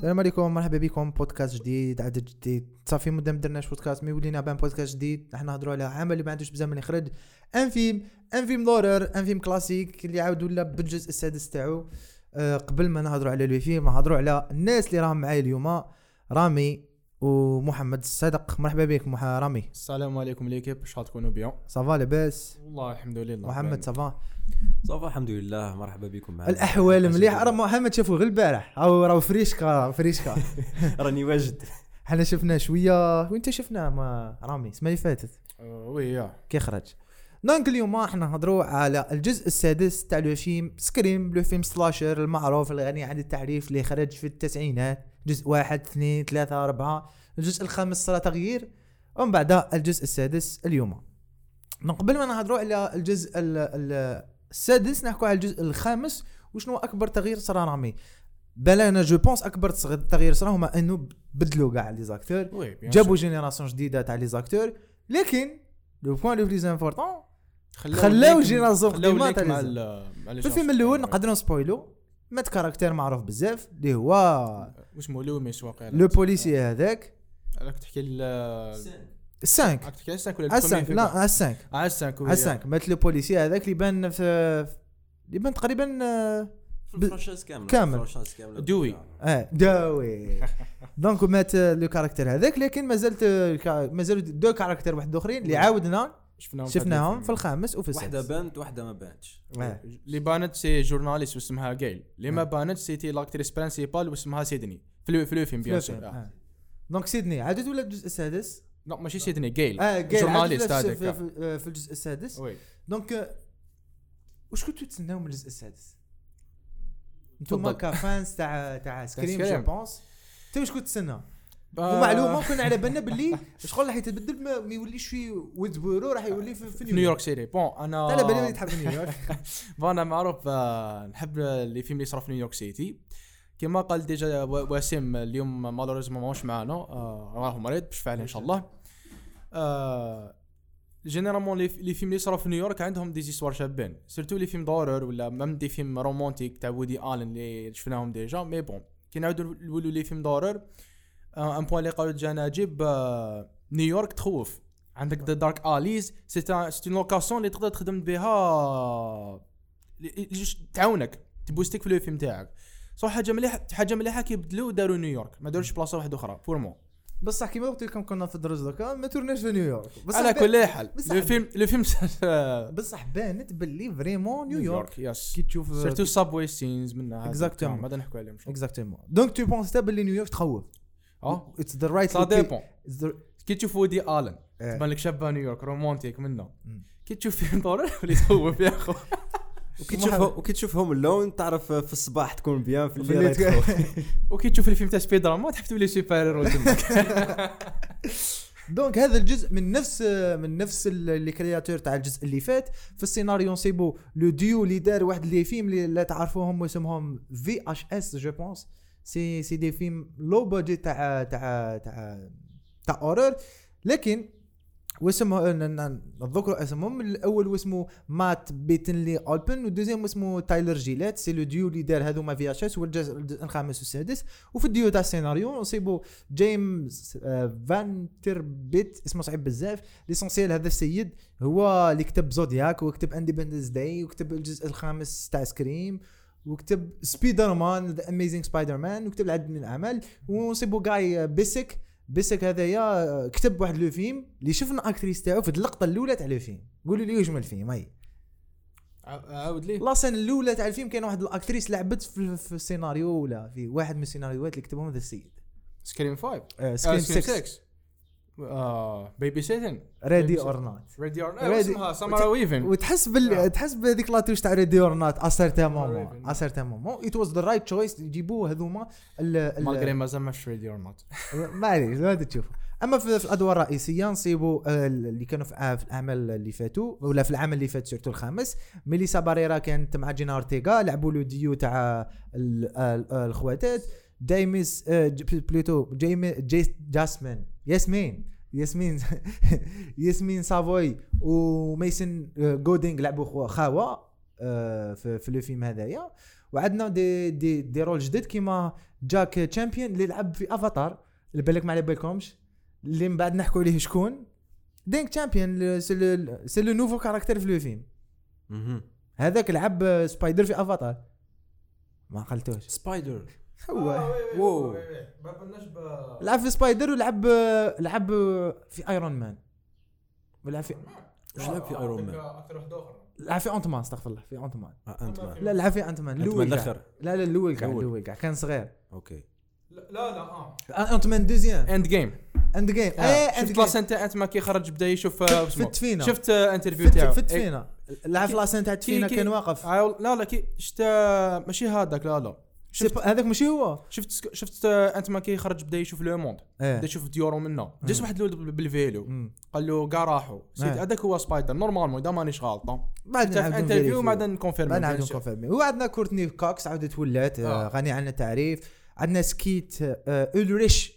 السلام عليكم مرحبا بكم. بودكاست جديد عدد جديد. ça fait مدة ما درناش بودكاست mais ولينا ب un podcast جديد. راح نهضروا على عمل اللي ما عندوش بزاف من يخرج un film un film d'horreur un film classique اللي عاود ولا بالجزء السادس تاعو. أه قبل ما نهضروا على le film نهضروا على الناس اللي راهم معايا اليوم رامي ومحمد الصدق مرحبا بك مح- رامي. السلام عليكم l'équipe شحال تكونوا bien؟ ça va لاباس؟ والله الحمد لله. محمد ça va ça va الحمد لله. مرحبا بكم معنا. الأحوال مليح راه محمد شافوا غير البارح. راهو راهو فريشكا فريشكا. راني واجد. حنا شفنا شوية وإنت شفنا ما رامي السنة اللي فاتت. oui يا. كي خرج donc اليوم إحنا نهضروا على الجزء السادس تاع le film Scream le film slasher المعروف الغني عن التعريف اللي خرج في التسعينات. جزء واحد اثنين ثلاثة أربعة. الجزء الخامس صار تغيير. ومن بعد الجزء السادس اليوم. donc قبل ما نهضروا على الجزء ال- ال- السادس نحكوا على الجزء الخامس وشنو أكبر تغيير صار رامي. voilà أنا je pense أكبر تغيير صار هما أنه بدلوا كاع les acteurs. جابوا. génération جديدة تاع les acteurs لكن le point le plus important خلاو génération قديمة تاع في الفيلم. الأول نقدروا نسبويلو مات caractère معروف بزاف اللي هو واسمه لوميس واقيلا؟ le policier هذاك. راك تحكي السانك. على السانك ولا السانك. لا على السانك. على السانك على السانك. مات le policier هذاك اللي بان في اللي بان تقريبا آه، في ال franchise كامل. كامل. دوي. آه داوي donc مات آه، le caractère هذاك لكن مازالت آه، مازالوا deux caractères واحد آخرين اللي عاودنا شفناهم شفناهم في الخامس وفي واحدة السادس بانت واحدة ما بانتش. آه. اللي بانت c'est journaliste واسمها Gale اللي ما آه. بانت c'était l'actrice principale واسمها سيدني. في le- في le film bien sûr. الفيلم، آه. آه. donc سيدني عادت ولا الجزء السادس؟ لا ماشي سيدني Gale آه قال journaliste هذاك في, في, في الجزء السادس oui donc واش كنتوا تسناو من الجزء السادس؟ أنتم. ك fans تاع تاع Scream je. pense انت واش كنت تسنى؟ ومعلومه كنا على بالنا باللي شغل راح يتبدل ما, يوليش في Woodsboro راح يولي في, في نيويورك سيتي bon أنا على بالي في نيويورك bon أنا معروف نحب les films اللي يصرا في نيويورك سيتي كما قال déjà وسيم اليوم malheureusement ماهوش معنا آه، راه مريض باش فعلا ان شاء الله généralement les les films اللي يصرا في نيويورك عندهم des histoires شابين. surtout les films d'horreur ولا même des films romantiques تاع وودي الن اللي شفناهم déjà mais bon كي نعاودو نولوا les films d'horreur آه، un point اللي قالوا déjà نجيب آه، نيويورك تخوف. عندك the dark alleys c'est c'est l'occasion اللي تقدر تخدم بها تعاونك تبوستيك في لو فيلم تاعك. صح حاجة مليحة حاجة مليحة كي بدلوا وداروا نيويورك ما داروش بلاصة واحدة أخرى فور بصح كيما قلت لكم كنا في الدرج دوكا ما تورناش في نيويورك. بصح على كل حال. لو فيلم لو فيلم بصح بانت باللي فريمون نيويورك. يس كي تشوف سيرتو سابوي سينز منها Exactement. ما نحكوا عليهم اكزاكتومون دونك تو بونس باللي نيويورك تخوف آه اتس ذا رايت سا ديبون. كي تشوف وودي الن تبان لك شابه نيويورك رومانتيك منه. كي تشوف فيلم d'horreur اللي تخوف يا اخو وكي تشوف وكي تشوف Home Alone تعرف في الصباح تكون bien في الليل. وكي تشوف الفيلم تاع سبيدر مان تحب تولي super héros donc هذا الجزء من نفس من نفس اللي créateurs تاع الجزء اللي فات. في السيناريو نصيبو le duo اللي دار واحد les films اللي لا تعرفوهم واسمهم VHS je pense c'est c'est des films low budget تاع تاع تاع تاع horreur لكن واسمه نذكروا اسمهم. الأول واسمه مات بيتنلي ألبن وال deuxième اسمه تايلر جيلات c'est le duo اللي دار هذوما VHS الجزء الخامس والسادس. وفي الديو تاع السيناريو نصيبوا جيمس آه، فان تربيت اسمه صعيب بزاف. l'essentiel هذا السيد هو اللي كتب Zodiac وكتب Independence Day وكتب الجزء الخامس تاع Scream وكتب Spider-Man The Amazing Spider-Man وكتب العديد من الأعمال. ونصيبوا جاي بيسك بيسك هذايا كتب واحد لو فيلم اللي شفنا اكتريس تاعو في اللقطة الأولى تاع لو فيلم. قولوا لي واش من الفيلم هاي عاود لي لا سنه الأولى تاع الفيلم كان واحد الاكتريس لعبت في, في السيناريو ولا في واحد من السيناريوهات اللي كتبهم هذا السيد. سكريم 5 آه، سكريم 6 آه بيبي سيتن ريدي اور نوت ريدي اور Ready- اسمها سامارا ويفن وتحس بال. تحس بهذيك لاتوش تاع ريدي اور نوت اسيرتان مومون. اسيرتان مومون ات واز ذا رايت تشويس يجيبوه هذوما. ال- ال- malgré ما زعماش Ready or Not ما عليك ما تشوفوا أما في, في الادوار الرئيسيه نصيبوا آه، اللي كانوا في, آه، الاعمال اللي فاتوا ولا في العام اللي فات surtout الخامس. ميليسا باريرا كانت مع جينا أورتيغا لعبوا له ديو تاع ال- ال- الخواتات. جايمس ج- بلوتو جيمي جيس جاسمين ياسمين ياسمين ياسمين سافوي وميسن جودينغ لعبوا خاوة. آه، في, في le film هذايا. وعندنا دي دي دي رول جدد كيما جاك تشامبيون اللي لعب في افاتار اللي بالك ما على بالكمش. اللي من بعد نحكوا عليه شكون. دينك تشامبيون c'est le nouveau caractère في le film. هذاك لعب سبايدر في افاتار ما قلتوش. سبايدر هو. wow. ما قلناش لعب في سبايدر ولعب لعب في Iron Man ولعب في وش لعب في ايرون مان؟ أكثر واحد آخر. لعب في انت مان استغفر الله في انت مان آه، انت مان لا لعب في انت مان الأول. الأخر. لا لا الأول كاع. الأول كاع كان صغير. أوكي. لا لا آه. انت مان دوزيام اند جيم اند جيم إيه آه، اند شفت جيم لاسين تاع انت ما كي خرج بدأ يشوف آه، في اسمه. التفينه شفت آه، انترفيو في تاعو في التفينه لعب في لاسين تاع كي- كان واقف. آه، لا لا كي شفت آه، ماشي هذاك لا لا. شفت هذاك ماشي هو. شفت شفت آه، أنت ما كي خرج بدا يشوف لو موند. بدا إيه يشوف ديورو منه. جلس واحد الولد بال- بالفيلو. قال له كاع راحوا إيه. هذاك هو سبايدر. نورمالمون إذا مانيش غلطان بعد interview. بعد ن confirmer. بعد ن confirmer. وعندنا كورتني كوكس عاودت ولات آه، آه. غني عن التعريف. عندنا سكيت أولريش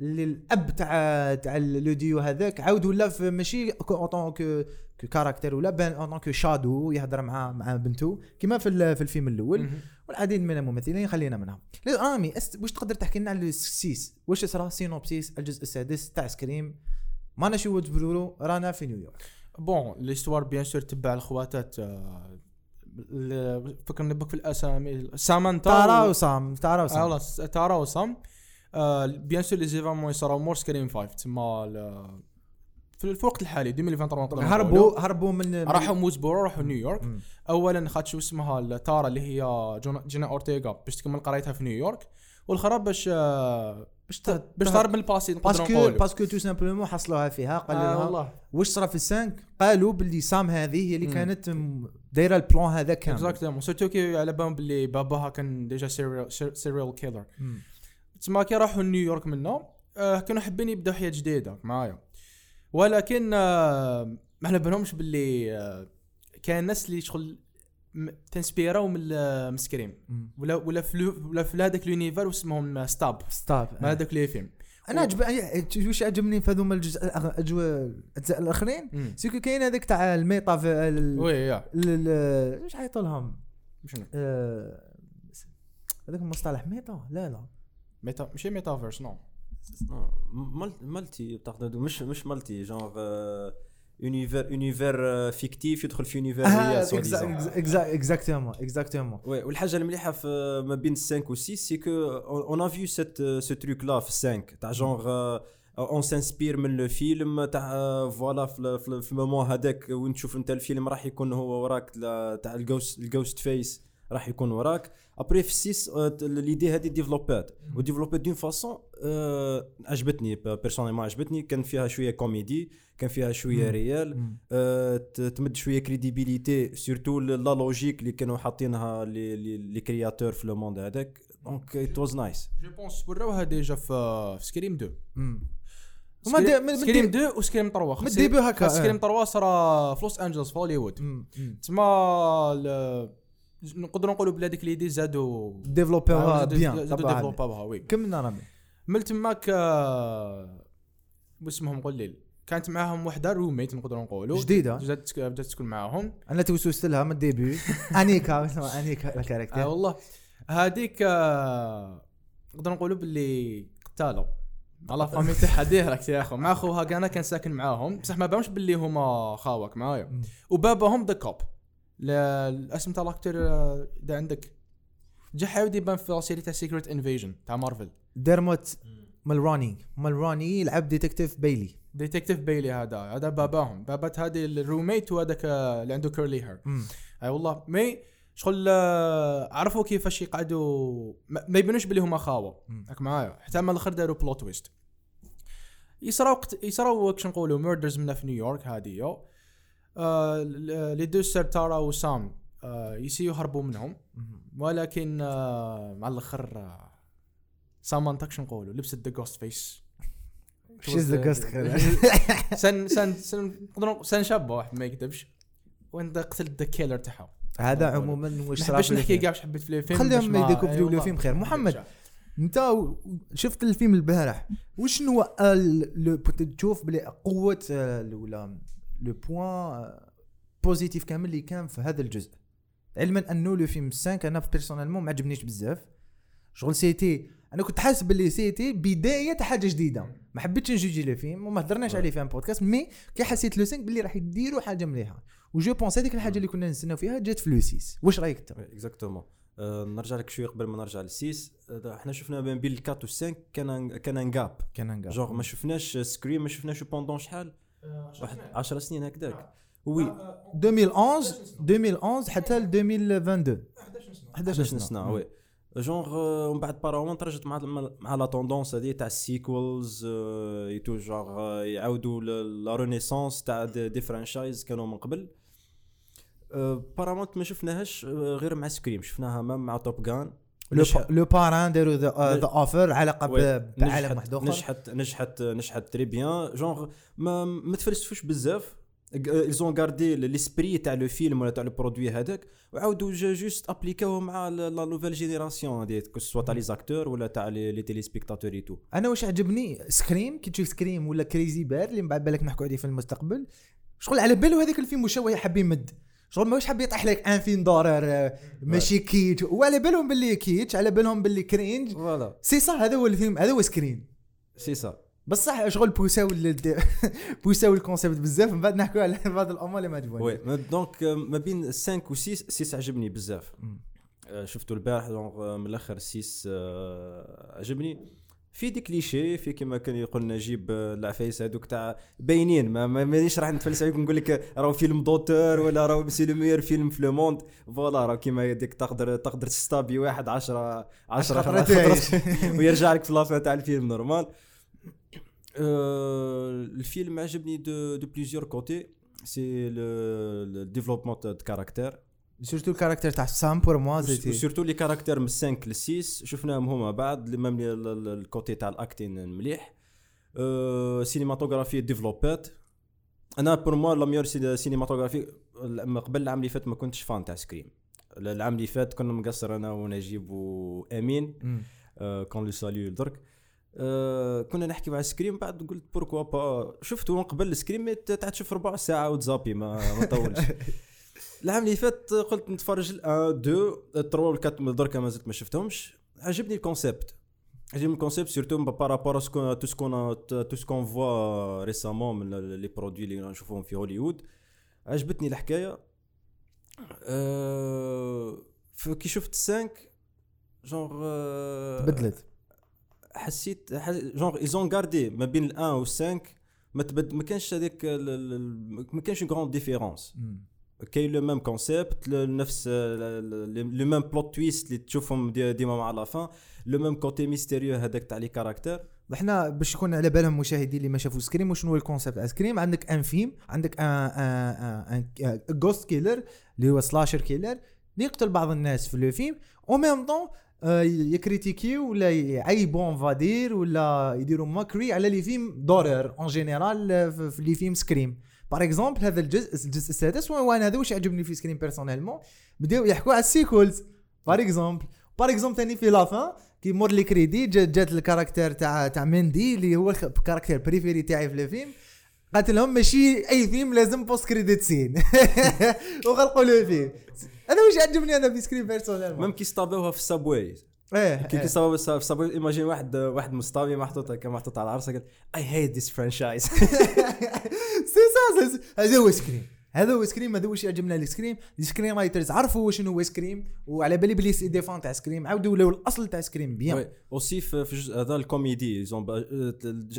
اللي الاب تاع تاع le duo هذاك. عاود ولا ماشي en tant que que caractère ولا بان que shadow يهضر مع مع بنته ال- في الفيلم الأول. والعديد من الممثلين خلينا منهم. رامي أس- واش تقدر تحكي لنا على السيس؟ واش صرا synopsis الجزء السادس تاع Scream ما نشي برورو رانا في نيويورك. بون ليستوار بيان سور تبع الخواتات آه، فكرني بك في الأسامي سامانتا تارا وسام تارا آه، وسام والله س- تارا وسام. آه، بيان سور لي زيفامون يصراو مور سكريم 5 تما ال- في الوقت الحالي 2023 نقدروا نقولوا. هربوا هربوا من راحوا موزبورو راحوا نيويورك مم. اولا خاطر شو اسمها تارا اللي هي جينا أورتيغا باش تكمل قرايتها في نيويورك والاخرى باش آه، باش باش تهرب من ال passé parce que parce que tout simplement حصلوها فيها قالوا آه والله واش صرا في ال cinq قالوا باللي سام هذه هي اللي مم. كانت دايرة ال plan هذا كامل exactement surtout كي على بالهم باللي باباها كان déjà serial killer. تسمى كي راحوا نيويورك منا آه كانوا حابين يبداو حياة جديدة معايا ولكن آه ما على بالهمش باللي آه كان الناس اللي شغل تنسبيراو من ال- من سكريم مم. ولا ولا في ولا في هذاك اليونيفر واسمهم ستاب. ستوب ما هذاك لي فيلم أنا عجب واش عجبني في هذوما الجزء الأجزاء الأخرين. سيكو كاين هذاك تاع الميتا في ال- وي واش عيطوا لهم؟ آه، هذاك المصطلح ميتا لا لا. ميتا ماشي ميتافيرس نو. آه، مالتي تقدر مش مش مالتي جونغ univers univers fictif يدخل في univers réel. exactement exactement oui والحاجة المليحه في ما بين 5 و 6 c'est que on a vu cette ce truc-là في 5 تاع genre on s'inspire من le film تاع voilà في ال- في ال- في ال moment هذاك وين تشوف انت الفيلم راح يكون هو وراك تاع ال Ghost ال Ghostface راح يكون وراك. après في 6 l'idée هذه ديفلوبات وديفلوبات d'une façon عجبتني personnellement عجبتني كان فيها شوية كوميدي كان فيها شوية. réel مم. آه، ت- تمد شوية crédibilité surtout la logique اللي كانوا حاطينها les créateurs في le monde هذاك. donc it was nice je pense وراوها déjà في Scream 2 مم. وما دي- من- من Scream deux- 2 و Scream 3 من ال début هكا، Scream آه. 3 صرا في لوس انجلوس في هوليوود مم. نقدروا نقولوا بلي ديك l'idée زادوا développ يوها bien زادوا طبعا. développ اوها oui. كملنا رامي؟ من تماك آه، واسمهم قليل كانت معاهم وحدة roommate نقدروا نقولوا. جديدة. بدات بدات تسكن معاهم. أنا توسوست لها من ال début. أنيكا اسمها أنيكا آه ال caractère والله. هذيك آه، نقدر نقولوا باللي قتلوا la famille تاعها direct يا أخو. مع خوها كان كان ساكن معاهم. بصح ما بانش باللي هما خاوك معايا. وباباهم the cop الاسم تاع ال acteur آه، اذا عندك. جا حاول يبان في série تاع Secret Invasion تاع Marvel Dermot Mulroney Mulroney يلعب detective Bailey detective Bailey هذا هذا باباهم. بابات هذه ال roommate وهذاك اللي عنده curly hair. أي والله mais شغل آه، عرفوا كيفاش يقعدوا؟ ما يبانوش باللي هما خاوة. راك معايا. حتى ما الأخر داروا plot twist يصراو. يصراو كش نقولوا murders منا في نيويورك هذه آه لي دو سير تارا وسام آه يسيو يهربوا منهم. ولكن مع الأخر آه سامانتا كش نقولوا لبست ذا جوست فيس She's the ghost سن سن سن نقدروا نق- سن شابه واحد ما يكذبش وانت قتلت ذا كيلر تاعها هذا عموما واش في نحكي. كاع واش حبيت في الفيلم خليهم باش يديكوفريو أي والله. الفيلم خير. محمد. انت شفت الفيلم البارح وشنو تشوف بلي قوة ولا les points positifs كامل اللي كان في هذا الجزء علما انه le film 5 أنا personnellement ما عجبنيش بزاف شغل c'était أنا كنت حاسس باللي c'était بدايه حاجة جديده ما حبيتش ن juger le film وما هضرناش عليه في un podcast mais كي حسيت le 5 باللي راح يديروا حاجة مليحه و je pense هذيك الحاجة اللي كنا نستناو فيها جات في le 6 واش رايك انت exactement نرجع لك شوية قبل ما نرجع لل six إحنا شفنا بين بين ال quatre و5 كان كان un gap كان genre ما شفناش Scream ما شفناش pendant شحال واحد 10 سنين هكذاك. oui. 2011 2011 حتى ل 2022 11 سنه oui. جونغ ومن بعد بارامونت رجعت مع مع la tendance هذه تاع ال sequels et tout genre يعاودوا la renaissance تاع des franchises كانوا من قبل. بارامونت ما شفناهاش آه، غير مع Scream شفناها même مع Top Gun Le Parrain داروا The Offer علاقه oui. ب- بعالم واحد آخر. نجحت نجحت نجحت très bien genre ما ما تفلسفوش بزاف. Ils ont gardé l'esprit تاع le film ولا تاع le produit هذاك. وعاودوا juste appliqu اوه مع la nouvelle génération هذيك que ce soit تاع les acteurs ولا تاع les les téléspectateurs et tout أنا واش عجبني؟ Scream كي تشوف Scream ولا Crazy Bear اللي من بعد بالك نحكوا عليه في المستقبل شغل على بالو هذاك الفيلم واش هو يحب يمد شغل ماهوش حاب يطيح لك un film d'horreur آه، ماشي kitsch وعلى بالهم باللي kitsch على بالهم باللي cringe. voilà c'est صح هذا هو الفيلم هذا هو Scream سي سا. بصح شغل pouss او pouss او ال concept بزاف من بعد نحكوا على بعض الأمور اللي ما عجبوني oui donc ما بين 5 و 6 6 عجبني بزاف. مم. آه، شفتو البارح donc آه، من الأخر 6 آه، عجبني. في des clichés في كما كان يقول نجيب آه، العفايس هذوك تاع باينين. ما ما- مانيش راح نتفلسف عليكم نقول لك راهو film d'auteur ولا راهو c'est le meilleur film في le monde. voilà راه كيما هذيك تقدر تقدر تستابي واحد 10 10 خطرات خطرات ويرجع لك في la fin تاع الفيلم normal. آه، الفيلم عجبني de plusieurs côtés c'est le développement de caractère surtout ال caractère تاع سام pour moi c'était و surtout les caractères من 5 ل 6 شفناهم هما بعد même ال côté تاع الأكتين مليح. أه cinématographie développ ات أنا pour moi la meilleure cinématographie لما قبل العام اللي فات ما كنتش fan تاع Scream العام اللي فات كنا مقصر أنا ونجيب وأمين. آه، qu'on le salue درك آه، كنا نحكي مع Scream بعد قلت pourquoi pas شفته من قبل Scream تاع تشوف ربع ساعة وتزابي ما ما طولش العام اللي فات قلت نتفرج ال un deux trois وال quatre دركا ما زلت ما شفتهمش. عجبني ال concept عجبني ال concept surtout par rapport ce qu'on ce qu'on ce qu'on voit récemment من les produits اللي نشوفوهم في هوليوود عجبتني الحكاية. أه كي شفت 5 جونغ آه، بدلت حسيت حس- genre ils ont gardé ما بين ال un و 5 ما تبد ما كانش هذاك ال- ال- ما كانش grande différence مم. كاين le même concept نفس le même plot twist اللي تشوفهم دي- ديما مع la fin le même côté mystérieux هذاك تاع les caractères إحنا باش يكون على بالهم المشاهدين اللي ما شافوا Scream وشنو هو ال concept تاع Scream عندك un film عندك un جوست كيلر اللي هو سلاشر كيلر اللي يقتل بعض الناس في لو فيلم أو ميم طون يكريتيكي ولا يعيبون فادير ولا يديروا ماكري على لي فيلم دورر اون جينيرال في لي فيلم سكريم باغ اكزومبل هذا الجزء الجزء السادس وأنا هذا واش يعجبني في سكريم بيرسونيلمون بداو يحكوا على السيكولز باغ اكزومبل باغ اكزومبل ثاني في لافان كي مور لي كريدي جات الكاركتر تاع تاع مندي اللي هو الكاركتر بريفيري تاعي في الفيلم. قالت لهم ماشي أي فيلم لازم post credit scene وغلقوا له فيلم هذا واش عجبني أنا في Scream personnel même كي stab وها في ال subway إيه كي stab وها في ال subway imagine واحد واحد م stab ي محطوط هكا محطوط على العرسه قال I hate this franchise c'est ça c'est- هذا هو Scream هذا هو Scream هذا واش يعجبنا ال Scream ال screenwriters عرفوا شنو هو Scream وعلى بالي بلي c'est des fans تاع Scream عاودوا ولاو الأصل تاع Scream bien. aussi في الجزء هذا الكوميدي. زون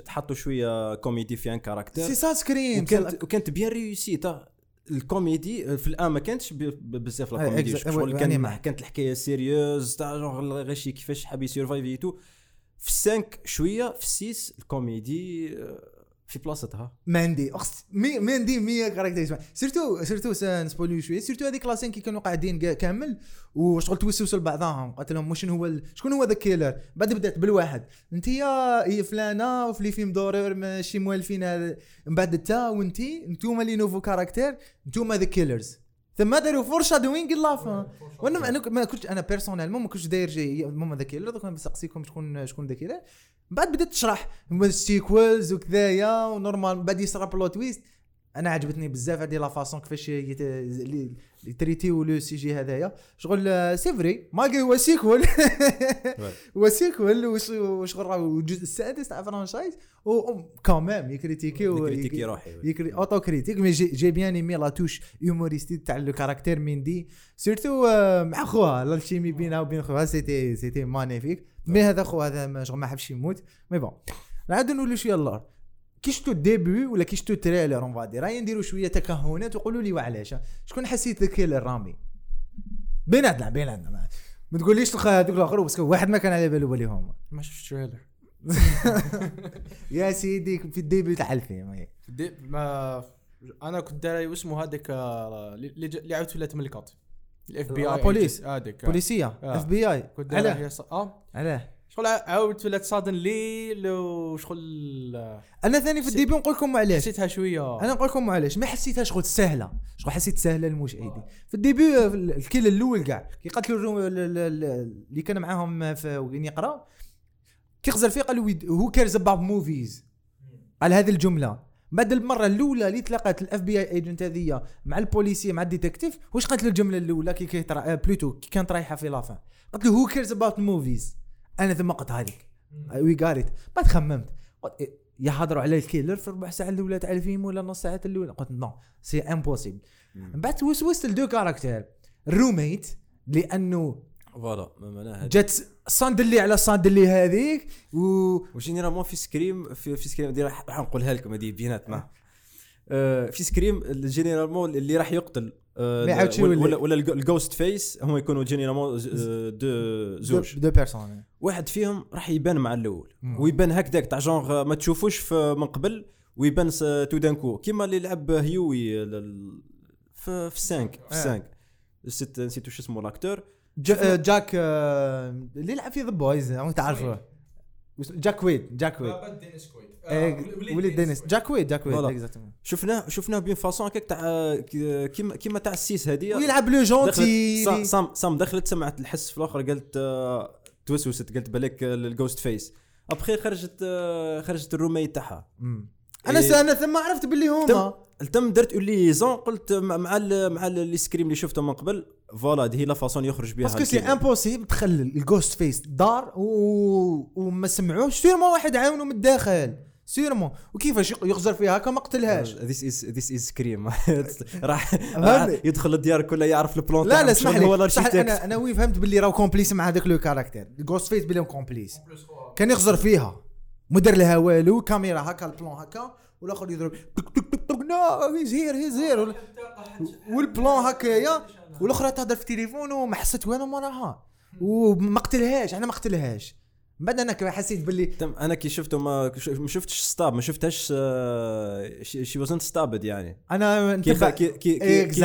حطوا شوية كوميدي في ان كاركتر سي سا سكريم وكانت وكانت بيان ريوسي تا الكوميدي في الآن ما كانتش بزاف لا كوميدي exact- شغل يعني كان معك. كانت الحكاية سيريوز تاع جونغ غاشي كيفاش حاب يسيرفايفي تو في السانك شوية في السيس الكوميدي آه، في بلاصتها. ماندي أخس... مي... ماندي 100 كاركتر سيرتو سيرتو نسبوليو شوية. سيرتو هذيك لاسين كي كانوا قاعدين قا- كامل وشغل توسوسوا لبعضهم قلت لهم شنو هو ال... شكون هو ذا كيلر؟ بعد بدأت بالواحد. انت يا هي فلانة وفي les films d'horreur ماشي موالفين من بعد انت وانت انتوما les nouveaux caractères انتوما the killers. ثم داروا foreshadowing là-bas وأنا ما- أنا ما كنتش أنا personnellement ما كنتش داير جاي ماما the killer دوك بسقسيكم شكون شكون the killer من بعد بدأت تشرح ال sequels وكذايا و normal. بعد يصرا plot twist أنا عجبتني بزاف هذه la façon كيفاش traité و le sujet هذايا. شغل آه، c'est vrai. malgré هو sequel هو sequel وش- وشغل راهو الجزء السادس تاع franchise و quand même ي critiquer و- critiquer روحي يكري autocritique mais j'ai, bien aimé la touche humoristique تاع le caractère Mindy surtout مع خوها l'alchimie بينها وبين خوها c'était c'était magnifique mais هذا خوها هذا ما- شغل ما حبش يموت. mais bon نعاود نقولوا شوية alors كي شفتو le début ولا كي شفتو ال trailer on va dire؟ راهي نديروا شوية تكهنات وقولوا لي وعلاش. شكون حسيت ال killer parmi بيناتنا بيناتنا ما- ما تقوليش هذوك الآخر باسكو واحد ما كان على باله بلي هما. ما شفتش تريلر. يا سيدي في الديبي تاع الفيلم. دي ما أنا كنت داري اسمه هذاك آه، اللي اللي عاودت ولات ملكات. الاف بي آه، اي بوليس. هذاك بوليسيه آه. اف بي اي علاه. آه. علاه. شغل عاودت ولات صادن لي لو شغل أنا ثاني في الديبي نقول لكم علاش. حسيتها شوية. أنا نقول لكم علاش. ما حسيتها شغل سهلة. شغل حسيت سهلة المشاهدين. في le début آه، في ال- ال kill الأول كاع كي قتلوا اللي كان معاهم في وين يقرا كي خزر فيه قالوا who cares about movies قال هذه الجملة. بعد المرة الأولى اللي تلاقات ال FBI agent هذيا مع ال policier مع ال detective واش قالت له الجملة الأولى؟ كي. آه، plutôt كي كانت رايحة في l'avant قالت له who cares about movies أنا ثم قلت هذيك. وي جاريت بعد خممت قلت إيه، يحضروا على ال killer في ربع ساعة الاولى تاع الفيلم ولا نص ساعة الاولى قلت non c'est impossible من بعد وسوست les deux caractères ال roommate لأنه voilà معناها جات صاندلي على صاندلي هذيك و و généralement في Scream في, في Scream دي راح راح نقولها لكم هذه بيناتنا. آه، في Scream généralement اللي راح يقتل آه، ما يعاودش ولا يولي. ولا, ولا ال Ghostface هم يكونوا généralement آه، deux زوج. deux personnes واحد فيهم راح يبان مع الأول. ويبان هكذاك تاع جونغ ما تشوفوش في من قبل ويبان س- تو دانكو كيما اللي لعب هيوي في في 5 في آه. 5 نسيت نسيت وش اسمه آه، جاك آه، اللي يلعب في ذا بويز تعرفه. جاك ويد جاك ويد. إيه، وليد دينيس جاك ويد جاك ويد. شفناه شفناه بين فاسون هكاك تاع كيما كيما تاع السيس هذه ويلعب لو جونتي سام سام دخلت سمعت الحس في الآخر قالت آه، توسوست قالت بالك الجوست فيس أبخي خرجت آه، خرجت ال roommate تاعها مم. أنا إيه. أنا ثم عرفت باللي هما تم درت liaison قلت مع مع ال- مع ال- ال Scream اللي شفته من قبل voilà هي la façon يخرج بها parce que c'est. impossible تخلي ال Ghostface دار و... وما سمعوش sûrement واحد عاونه من الداخل sûrement وكيفاش يغزر فيها؟ هكا ما قتلهاش. ذيس از ذيس از سكريم راح يدخل الديار كله يعرف ال plan لا لا اسمح لي. صح. أنا أنا وين فهمت باللي راهو complice مع هذاك le caractère ال Ghostface بلي complice كان يغزر فيها. ما دار لها والو كاميرا هكا ال plan هكا والآخر يضرب. تك تك تك تك. no he's here he's here وال plan هكايا. والأخرى تهضر في التليفون وما حست والو ما راها. وما قتلهاش أنا ما قتلهاش. بعد أنا حسيت باللي تم أنا كي شفته ما ما شفتش stab ما شفتهاش she wasn't stabbed يعني. أنا كي كي كي كي, كي, كي,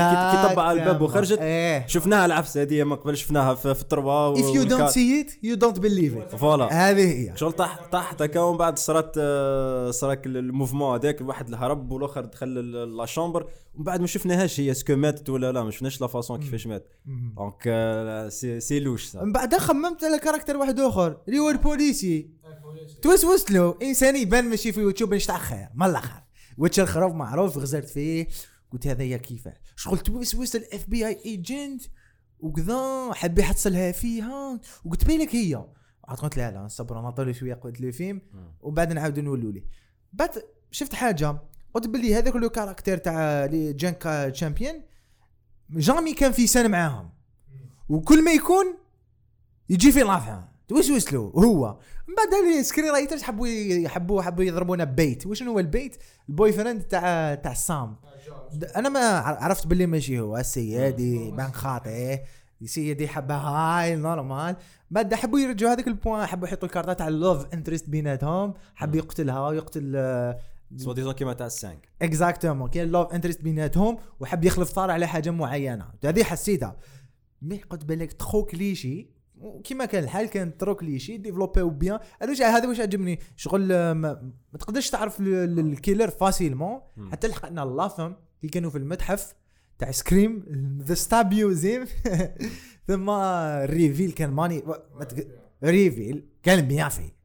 طبع على الباب. وخرجت إيه. شفناها العفسه هذه من قبل شفناها في, في ال trois if you don't see it you don't believe it. voilà. هذه هي. شغل طاح طاحت هكا ومن بعد صارت آه، صار ال mouvement هذاك واحد الهرب والآخر دخل la chambre ومن بعد ما شفناهاش هي est-ce que ماتت ولا لا ما شفناش la façon كيفاش مات donc آه، c'est c'est louche. من بعدها خممت على caractère واحد آخر اللي هو ال policier توسوست له إنسان يبان ماشي في يوتيوب باش تاع خير ما الأخر. وجه خروف معروف غزرت فيه قلت هذا يا كيفاه شغل توسوست ال FBI agent وكذا حب يحصلها فيها وقلت بالك هي. عاد قلت لا لا نصبر نعطي شوية قلت له فيلم وبعد نعاود نولوا ليه. بعد شفت حاجة قلت باللي هذاك لو كاركتير تاع لي جانكا تشامبيون جامي كان في سنه معاهم. وكل ما يكون يجي في لافان توسوس له هو. من بعد هذه سكرين رايترز حبوا يحبوا حبوا يضربونا بيت وشنو هو البيت؟ البوي فريند تاع تاع سام. أنا ما عرفت باللي ماشي هو السيدي بان خاطئ سيدي حبها هاي normal بعد حبوا يرجعوا هذاك ال point حبوا يحطوا الكارتات تاع ال love interest بيناتهم. حب يقتلها ويقتل آه، soi-disant كيما تاع ال cinq. exactement كاين love interest بيناتهم وحب يخلف طار على حاجة معينة. هذه حسيتها. mais قلت بالك trop cliché كيما كان الحال كان trop cliché ديفلوبيو bien. أنا واش هذا واش عجبني؟ شغل آه، ما, ما تقدرش تعرف ال- ال- ال killer facilement. حتى لحقنا لافم كي كانوا في المتحف تاع سكريم ذا ستاب ميوزيم ثم الريفيل كان ماني ريفيل كان بيان فيه.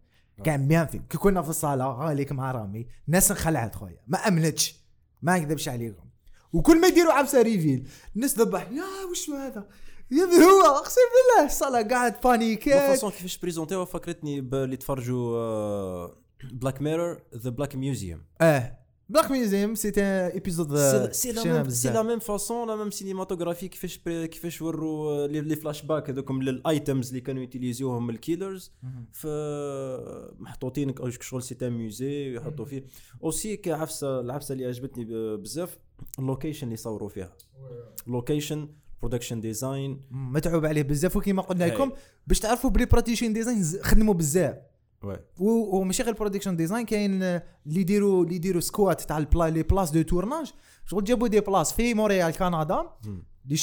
كان بيان فيه. كي كنا في الصالة هاليك مع رامي. ناس انخلعت خويا ما أمنتش. ما نكذبش عليكم. وكل ما يديروا عبسة ريفيل الناس ذبح يا وش هذا؟ يا ابني هو اقسم بالله. صار قاعد بانيكات فاصون كيفاش بريزونتيوها فكرتني باللي تفرجوا Black Mirror the Black Museum آه Black Museum c'était épisode c'est la même c'est la même façon la même cinématographie كيفاش كيفاش وروا les flash-back هذوكم لل items اللي كانوا يوتيليزيوهم ال killers ف محطوطين شغل c'est un musée يحطوا فيه. aussi كعفسة العفسة اللي عجبتني ب- بزاف ال location اللي صوروا فيها. location production design متعوب عليه بزاف. وكيما قلنا. لكم باش تعرفوا بلي production design خدموا بزاف. وماشي غير production design كاين اللي يديروا اللي يديروا scout تاع ال place les places de tournage شغل جابوا des places في مونريال كندا اللي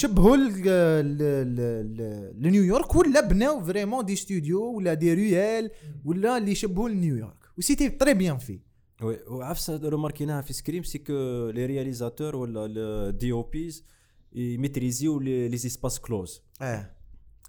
ل- لنيويورك ولا بناو vraiment des studios ولا des réels ولا اللي يشبهوا لنيويورك و c'était très bien fait oui. وعفسة روماركيناها في سكريم c'est que les réalisateurs ولا DOPs يميتريزيو les espaces closes آه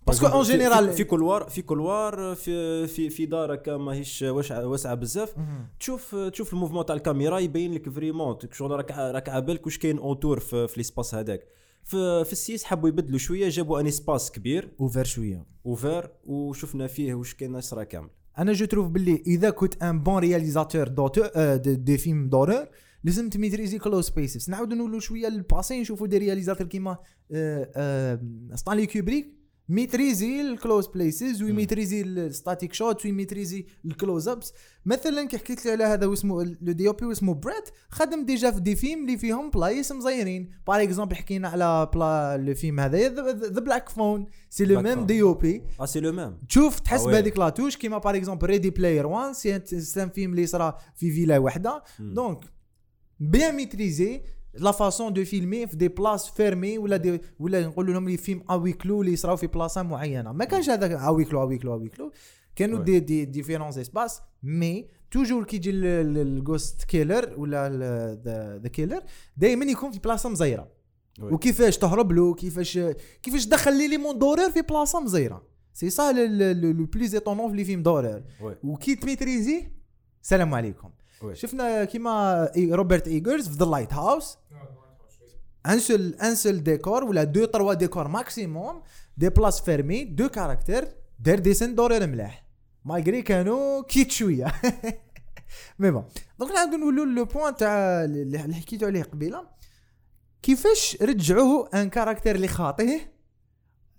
parce que en في- général في couloir في couloir في في في دار هكا ماهيش واسعه واسعه بزاف تشوف تشوف ال mouvement تاع الكاميرا يبين لك vraiment شغل راك راك عابالك واش كاين autour في, في l'espace هذاك في في ال six حبوا يبدلوا شوية جابوا un espace كبير ouvert شوية ouvert وشفنا فيه واش كاين يصرى كامل أنا je trouve باللي اذا كنت un bon réalisateur d'auteur des films d'horreur لازم تميتريزي closed spaces نعاودو نقولوا شوية لل passé نشوفوا des réalisateurs كيما آه، آه، ستانلي كوبريك ميتريزي ال closed places ويميتريزي ال static shot ويميتريزي ال close-ups مثلا كي حكيت لي على هذا واسمه le DP واسمه بريد خدم déjà في des films اللي فيهم بلايص مزيرين. par exemple حكينا على بلا le film هذا The Black Phone c'est le même. DOP آه c'est le même تشوف تحس آه oui. بهذيك la touche كيما par exemple Ready Player 1 c'est un film اللي صرا في فيلا وحدة. donc bien maîtriser la façon de filmer في des places fermées ولا des ولا نقولوا لهم les films huis clos اللي يصراو في بلاصه معينه ما كانش هذاك huis clos huis clos huis clos كانوا. des des différents espaces mais toujours كي يجي ال ghost killer ولا the killer دائما يكون في بلاصه مزيره. وكيفاش تهرب له كيفاش كيفاش دخل les éléments d'horreur في بلاصه مزيره c'est ça le plus étonnant في les films d'horreur وكي تميتريزي سلام عليكم oui. شفنا كيما Robert Eggers في The Lighthouse un seul un seul décor ولا deux trois décors maximum des places fermées deux caractères دار des scènes d'horreur ملاح malgré كانوا كيت شوية mais bon donc نعاودو نقولوا le point تاع اللي اللي حكيتو عليه قبيله كيفاش رجعوه un caractère اللي خاطيه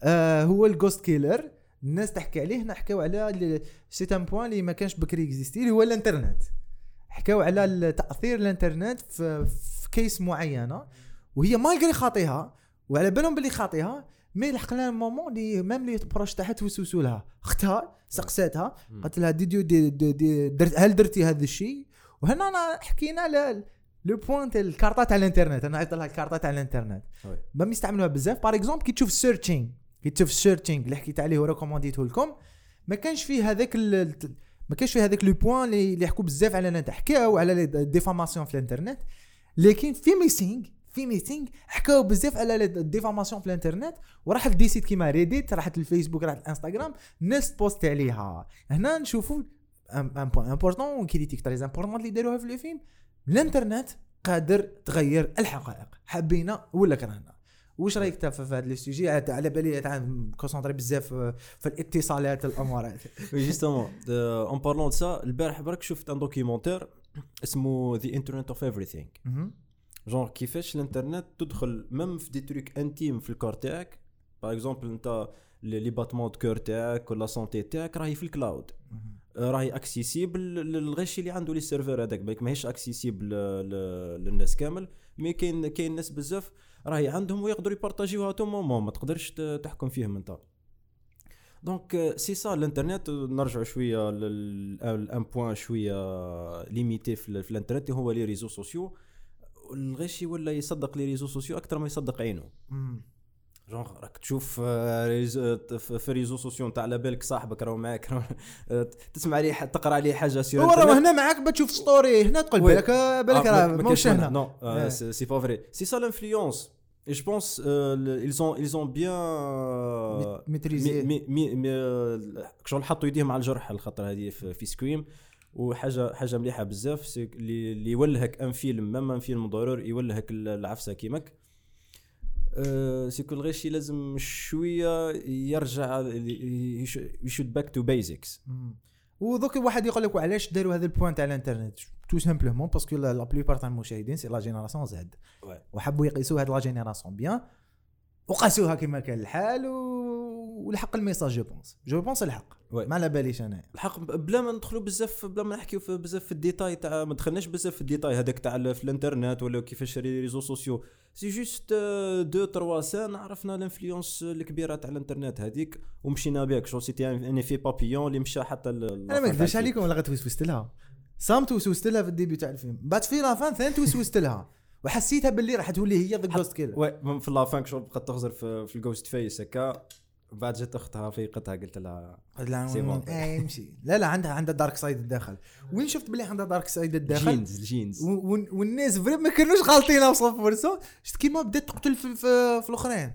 آه هو ال ghost killer الناس تحكي عليه نحكيو على c'est un point اللي ما كانش بكري existé اللي هو الانترنت حكاو على تاثير الانترنت في, في case معينة وهي malgré خاطيها وعلى بالهم باللي خاطيها mais لحقنا moment اللي même les proches تاعها توسوسوا لها. اختها سقساتها قالت لها دي دي دي درت هل درتي هذا الشيء؟ وهنا أنا حكينا على le point تاع الكارطة تاع الانترنت أنا عيطت لها الكارطه تاع الانترنت. ما يستعملوها بزاف. par exemple كي تشوف Searching كي تشوف Searching اللي حكيت عليه وريكومونديته لكم ما كانش فيه هذاك ما كانش فيه هذاك le point اللي يحكوا بزاف على الانت حكاو على diffamation في الانترنت لكن في Missing في Missing حكاو بزاف على ال diffamation في الانترنت وراحت des sites كيما Reddit راحت الفيسبوك راحت الانستغرام الناس post عليها. هنا نشوفوا un point important critique très important اللي داروها في الفيلم الانترنت قادر تغير الحقائق حبينا ولا كرهنا؟ واش رايك انت في هذا ال sujet على بالي concentré بزاف في الاتصالات الامارات oui justement en parlant de ça البارح برك شفت un documentaire اسمه The Internet of Everything genre كيفاش الإنترنت تدخل même في des trucs intimes في ال car تاعك؟ par exemple أنت les battements de cœur تاعك ولا santé تاعك راهي في ال cloud آه، راهي accessible للغشي اللي عنده les serveurs هذاك. بالك ماهيش accessible للناس كامل. mais كاين كاين ناس بزاف راهي عندهم ويقدروا يبارطاجيوها tout moment ما تقدرش تحكم فيهم انت. donc c'est ça الانترنت نرجعوا شوية ل un point شوية limité في, ال- في الانترنت هو les réseaux sociaux. الغشي ولا يصدق les réseaux sociaux أكثر ما يصدق عينه. جونغ راك تشوف آه، réseau في réseaux sociaux نتاع على بالك صاحبك راهو معاك راهو- آه، تسمع عليه ح- تقرا عليه حاجة سير هو راه هنا معاك بتشوف story هنا تقول. بالك بالك راه ماهوش هنا Ouais. c'est pas vrai. C'est ça l'influence. Et je pense euh, ils ont ils ont bien euh, mais- شغل حطوا يديهم على الجرح الخطر هذه في, في Scream وحاجة حاجة مليحة بزاف c'est اللي يولهك ان فيلم même un film ضرور يولهك ال- العفسة كيماك أه c'est que الغاشي لازم شوية يرجع يشود back to basics. ودوك واحد يقول لك وعلاش داروا هذا ال point تاع الانترنت تو simplement parce que la plupart تاع المشاهدين c'est la génération Z. وحبوا يقيسوا هاد la génération bien وقاسوها كما كان الحال و... والحق ال message je pense. je pense الحق. Ouais. ما على باليش أنا. الحق بلا ما ندخلوا بزاف بلا ما نحكيو في بزاف في ال détail تاع ما دخلناش بزاف في ال détail هذاك تاع في الانترنت ولا كيفاش ré- réseaux sociaux. c'est juste deux trois scènes عرفنا ال influence الكبيرة تاع الانترنت هذيك ومشينا parce que c'était un effet papillon اللي مشى حتى أنا ما نكذبش عليكم ولا توسوست لها. سام توسوست لها في الديبي تاع الفيلم. بعد في لافان ثاني توسوست لها. وحسيتها باللي راح تولي هي ذا جوست كيلر وي في لافان شغل بقات تغزر في, في الجوست فيس هكا. بعد جات أختها فيقتها قلت لها لا. آه، يمشي لا لا عندها عندها دارك سايد الداخل وين شفت باللي عندها دارك سايد الداخل جينز الجينز. والناس فري ما كانوش غالطين بصف فرصه شفت كيما بدات تقتل في, في, في الأخرين.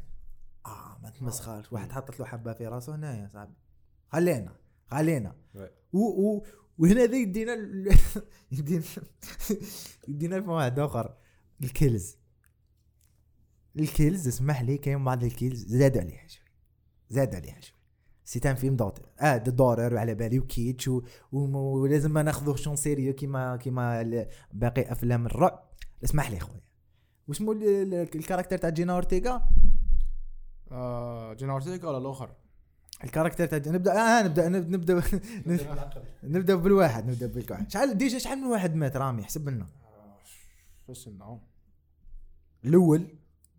آه ما تمسخرش. واحد حطت له حبة في راسه هنا يا صاحبي. خلينا خلينا. و و وهنا ذا يدينا يدينا يدينا في واحد آخر. ال kills ال kills اسمح لي كاين بعض ال kills زادوا عليها شوي زادوا عليها شوي. c'est un film de آه de d'horreur وعلى بالي و kitsch و- ولازم ما ناخذوه au sérieux كيما كيما باقي أفلام الرعب. اسمح لي خويا. واسمو ال- ال- ال character تاع جينا أورتيغا؟ آه جينا أورتيغا ولا الآخر؟ ال character تاع نبدا آه نبدا نبدا نبدا نبدأ بالواحد نبدأ بالواحد. شحال déjà شحال من واحد مات رامي؟ حسب لنا. بس انه الأول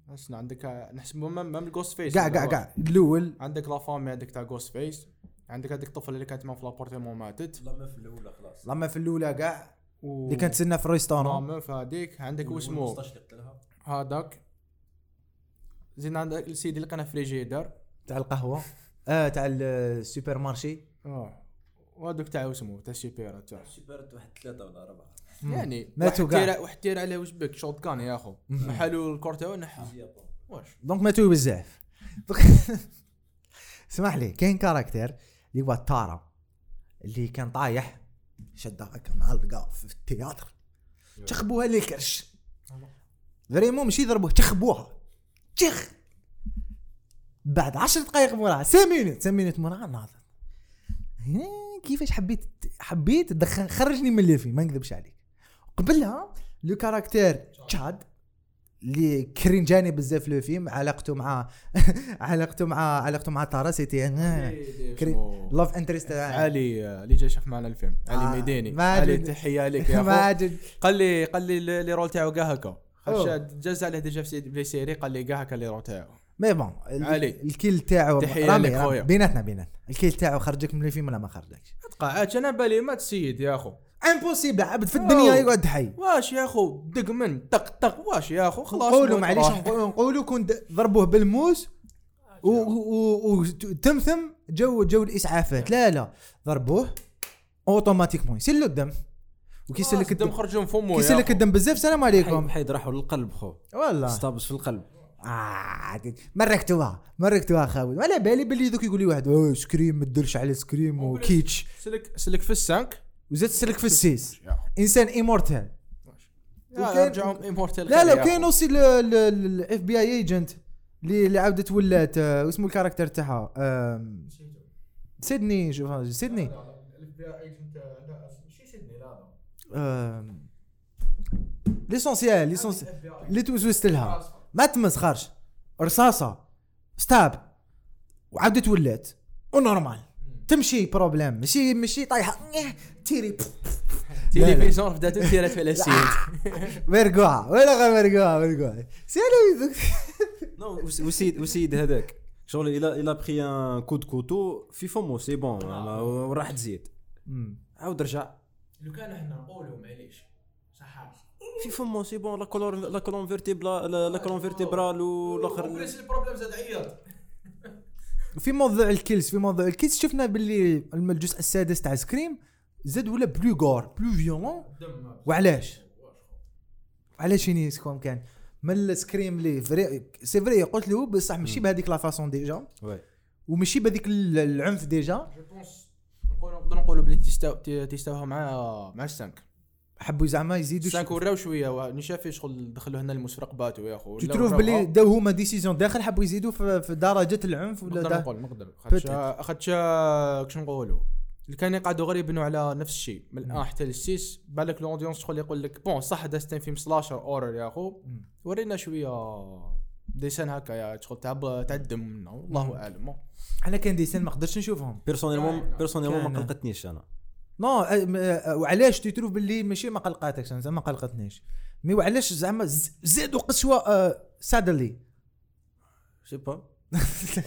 بس عندك نحسب même même ال Ghostface كاع كاع كاع الأول. عندك la femme عندك تاع Ghostface عندك هذيك الطفلة اللي كانت معاه في l'appartement ماتت. لما في الأولى خلاص. لما في الأولى كاع و... اللي كانت تسنى في ال restaurant même في هذيك. عندك واسمه هذاك. زين عندك السيد اللي لقينا فريجيدر. تاع القهوة. آه تاع ال supermarché. آه. وهذوك تاع واسمه تاع ال supérette تاع. supérette واحد ثلاثة ولا أربعة. يعني واحد كاع. تير واحد تير عليه واش بك shotgun يا أخو. محلو الكورتا ونحا واش؟ donc ماتوا بزاف اسمح لي كاين character اللي هو تارا اللي كان طايح شد هكا معلقه في ال théâtre. تخبوها للكرش vraiment ماشي ضربوه تخبوها. تخ. بعد 10 دقائق موراها 5 minutes 5 minutes موراها ناضت كيفاش حبيت حبيت خرجني من اللي فيه؟ ما نكذبش عليك. قبلها le caractère Chad اللي كرنجاني بزاف le film علاقته مع علاقته مع علاقته مع تارا c'était. love interest علي آه، اللي جاي شاف معنا الفيلم. علي آه، ميداني. ما علي. تحية لك يا ماجد قال لي قال لي le rôle تاعو كاع هكا جاز عليه déjà في سي- في série قال لي كاع هكا le rôle تاعو. mais bon علي. ال kill تاعو رامي لك رامي، خويا. بيناتنا بيناتنا. ال kill تاعو خرجك من الفيلم ولا ما خرجكش؟ تقاعدش أنا بالي مات السيد يا أخو. impossible عبد في الدنيا أوه. يقعد حي. واش يا أخو؟ دق من طق طق. واش يا أخو؟ خلاص نقولوا معليش. نقولوا كون ضربوه بالموس وتمثم جو جو الإسعافات. لا لا. ضربوه automatiquement يسير له الدم. وكيسلك خلاص الدم الدم. خرج من فمه كيسلك أخو. الدم بزاف سلام عليكم. حيد راحوا للقلب خو. والله. stabs في القلب. آه مركتوها مركتوها خاوي ولا بالي باللي دوك يقول لي واحد "أوه، Scream ما تديرش على Scream. و kitsch. سلك سلك في ال cinq. وزاد تسلك في ال six. إنسان immortel. رجعهم لا لا كاين aussi ال FBI agent اللي اللي عاودت ولات آه، واسمو ال character تاعها سيدني شوف سيدني. آم، ليسونسيال ليسونسيال اللي توسوست لها. ما تمسخرش رصاصة. ستاب. وعاودت ولات. ونورمال. تمشي بروبليم ماشي ماشي طايحة. نيه، تيري. تلفزيون بدات تيرات في السيد مرقوعة. ولا غير مرقوعة؟ مرقوعة. سيري non وسيد وسيد هذاك. شغل il a il a pris un coup de couteau في فمو c'est bon. وراح تزيد. عاود رجع. لو كان إحنا نقولوا معليش صح في فمو c'est bon la colonne la colonne vertébra- la colonne vertébrale والاخر ال problème زاد عيط. في موضوع ال kills في موضوع ال kills شفنا باللي الجزء السادس تاع Scream زاد ولا plus gore plus violent وعلاش؟ علاش يعني سكوم كان؟ من السكريم اللي فري سي فري قلت له بصح ماشي بهذيك لا فاسون ديجا وي وماشي بهذيك ال- العنف ديجا جو بونس نقولوا نقدروا نقولوا بلي تيستاو تي- تيستاوها مع مع السانك حبوا زعما يزيدوا شوية. وا- شافي شغل دخلوا هنا المسرق باتوا يا أخو. تو تروف بلي داو هما ديسيزيون داخل حبوا يزيدوا في, في درجة العنف ولا نقدر دا- نقول نقدر. خاطش كش نقولوا؟ اللي كان يقعدوا غير يبنوا على نفس الشيء. من الآن حتى للسيس بالك الاودينس شغل يقول لك بون صح داستين فيلم سلاشر اورر يا أخو. ورينا شوية des scènes هكا يا شغل تاع تاع الدم منه والله أعلم. أنا كاين des scènes ما قدرتش نشوفهم. personnellement personnellement ما قلقتنيش أنا. non وعلاش tu trouves باللي ماشي ما قلقاتكش أنا زعما ما قلقتنيش. mais وعلاش زعما ز- زادوا قسوة أه، سادلي جو با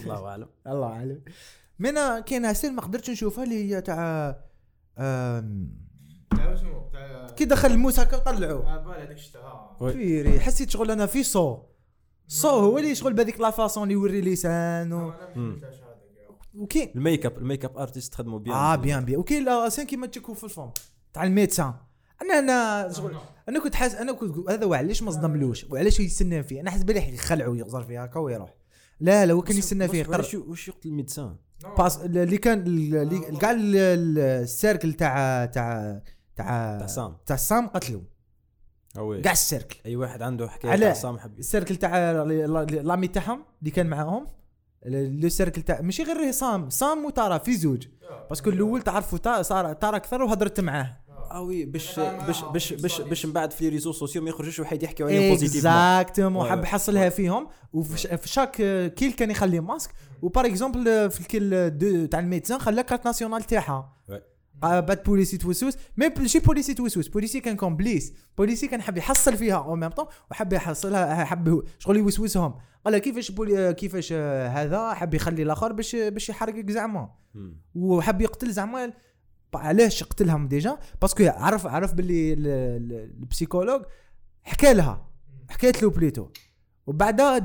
الله أعلم. الله أعلم. mais أنا كاين scène ما قدرتش نشوفها اللي هي تاع كي دخل الموس هكا بالي هذاك الشتا oui. vrai حسيت شغل أنا في Saw. Saw هو اللي شغل بهذيك la façon اللي يوري les scènes و... وكاين ال make-up ال make-up artist خدموا بيان آه بيان بيان وكاين la scène كيما تشكوا في الفم تاع ال médecin أنا أنا شغل أنا كنت حاس أنا كنت هذا هو علاش ما صدملوش؟ وعلاش يستنى فيه؟ أنا حسب بلي يخلعوا يغزر فيه هكا ويروح. لا لا هو كان يستنى فيه قرر واش واش يقتل ال médecin parce que كان كاع ال- ال- ال cercle تاع تاع تاع تاع سام. تاع سام آه oui. كاع ال cercle. أي واحد عنده حكاية؟ تاع سام حب ال cercle تاع l'ami تاعهم اللي كان معاهم. le cercle تاع ماشي غير سام. سام وتارا في زوج. parce que الأول تعرفوا تا- صار تارا أكثر وهضرت معاه. آه وي باش باش باش باش باش من بعد في les réseaux sociaux ما يخرجوش واحد يحكيو عليهم positivement exactement حب. يحصلها فيهم. وفي chaque kill كان يخلي masque. و par exemple في ال kill تاع ال médecin خلى carte nationale تاعها. آه، بعد بوليسي توسوس mais ماشي بوليسي توسوس بوليسي كان complice بوليسي كان حب يحصل فيها أو ميم طون وحب يحصلها حب شغل يوسوسهم قال لها كيفاش بولي كيفاش آه، هذا؟ حب يخلي الآخر باش باش يحرقك زعما. وحب يقتل زعما. علاش قتلهم déjà parce que عرف عرف باللي ال- ال- ال psychologue حكى لها. حكيت له بليتو. وبعدها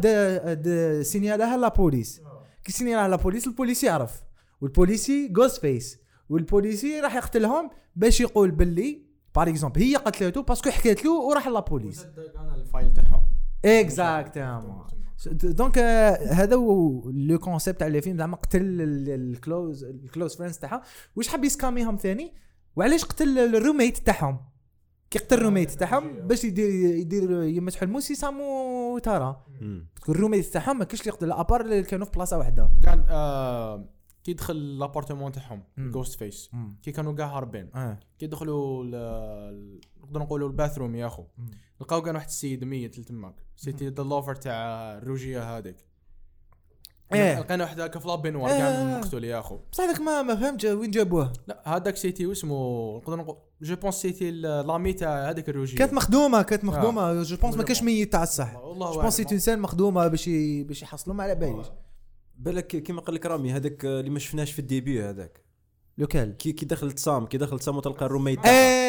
signale ها la police. كي signale ها la police البوليسي يعرف والبوليسي juste face والبوليسي راح يقتلهم باش يقول باللي par exemple هي قتلته parce que حكيت له وراح la police. أنا ال file تاعهم. exactement donc آه، هذا هو le concept تاع les films زعما قتل ال- ال close ال close friends تاعها واش حب يسكاميهم ثاني؟ وعلاش قتل ال roommate تاعهم؟ كي قتل ال roommate تاعهم باش يدير يدير يمسحوا الموس يسامو ترى ال roommate تاعهم ما كاش اللي يقتل à part اللي كانوا في بلاصة واحدة. كان آه كي دخل l'appartement تاعهم. juste face. كي كانوا كاع هاربين. آه. كي دخلوا نقدر نقولوا ال bathroom يا أخو. لقاو كان واحد السيد ميت تماك c'était the lover تاع الروجيه هذيك إيه. لقينا واحد هكا في la baignoire إيه. كان مقتول يا أخو. بصح هذاك ما ما فهمتش وين جابوه. لا هذاك سيتي واسمه نقدر نقول جو بونس سيتي لامي تاع هذيك الروجيه كانت مخدومة كانت مخدومة. جو بونس ما كاش ميت تاع الصح. جو بونس سي انسان مخدومة باش باش يحصلوا ما على باليش. بالك كيما قال لك رامي هذاك اللي ما شفناش في الديبي هذاك. لوكال. كي كي دخلت سام كي دخلت سام وتلقى الروميت إيه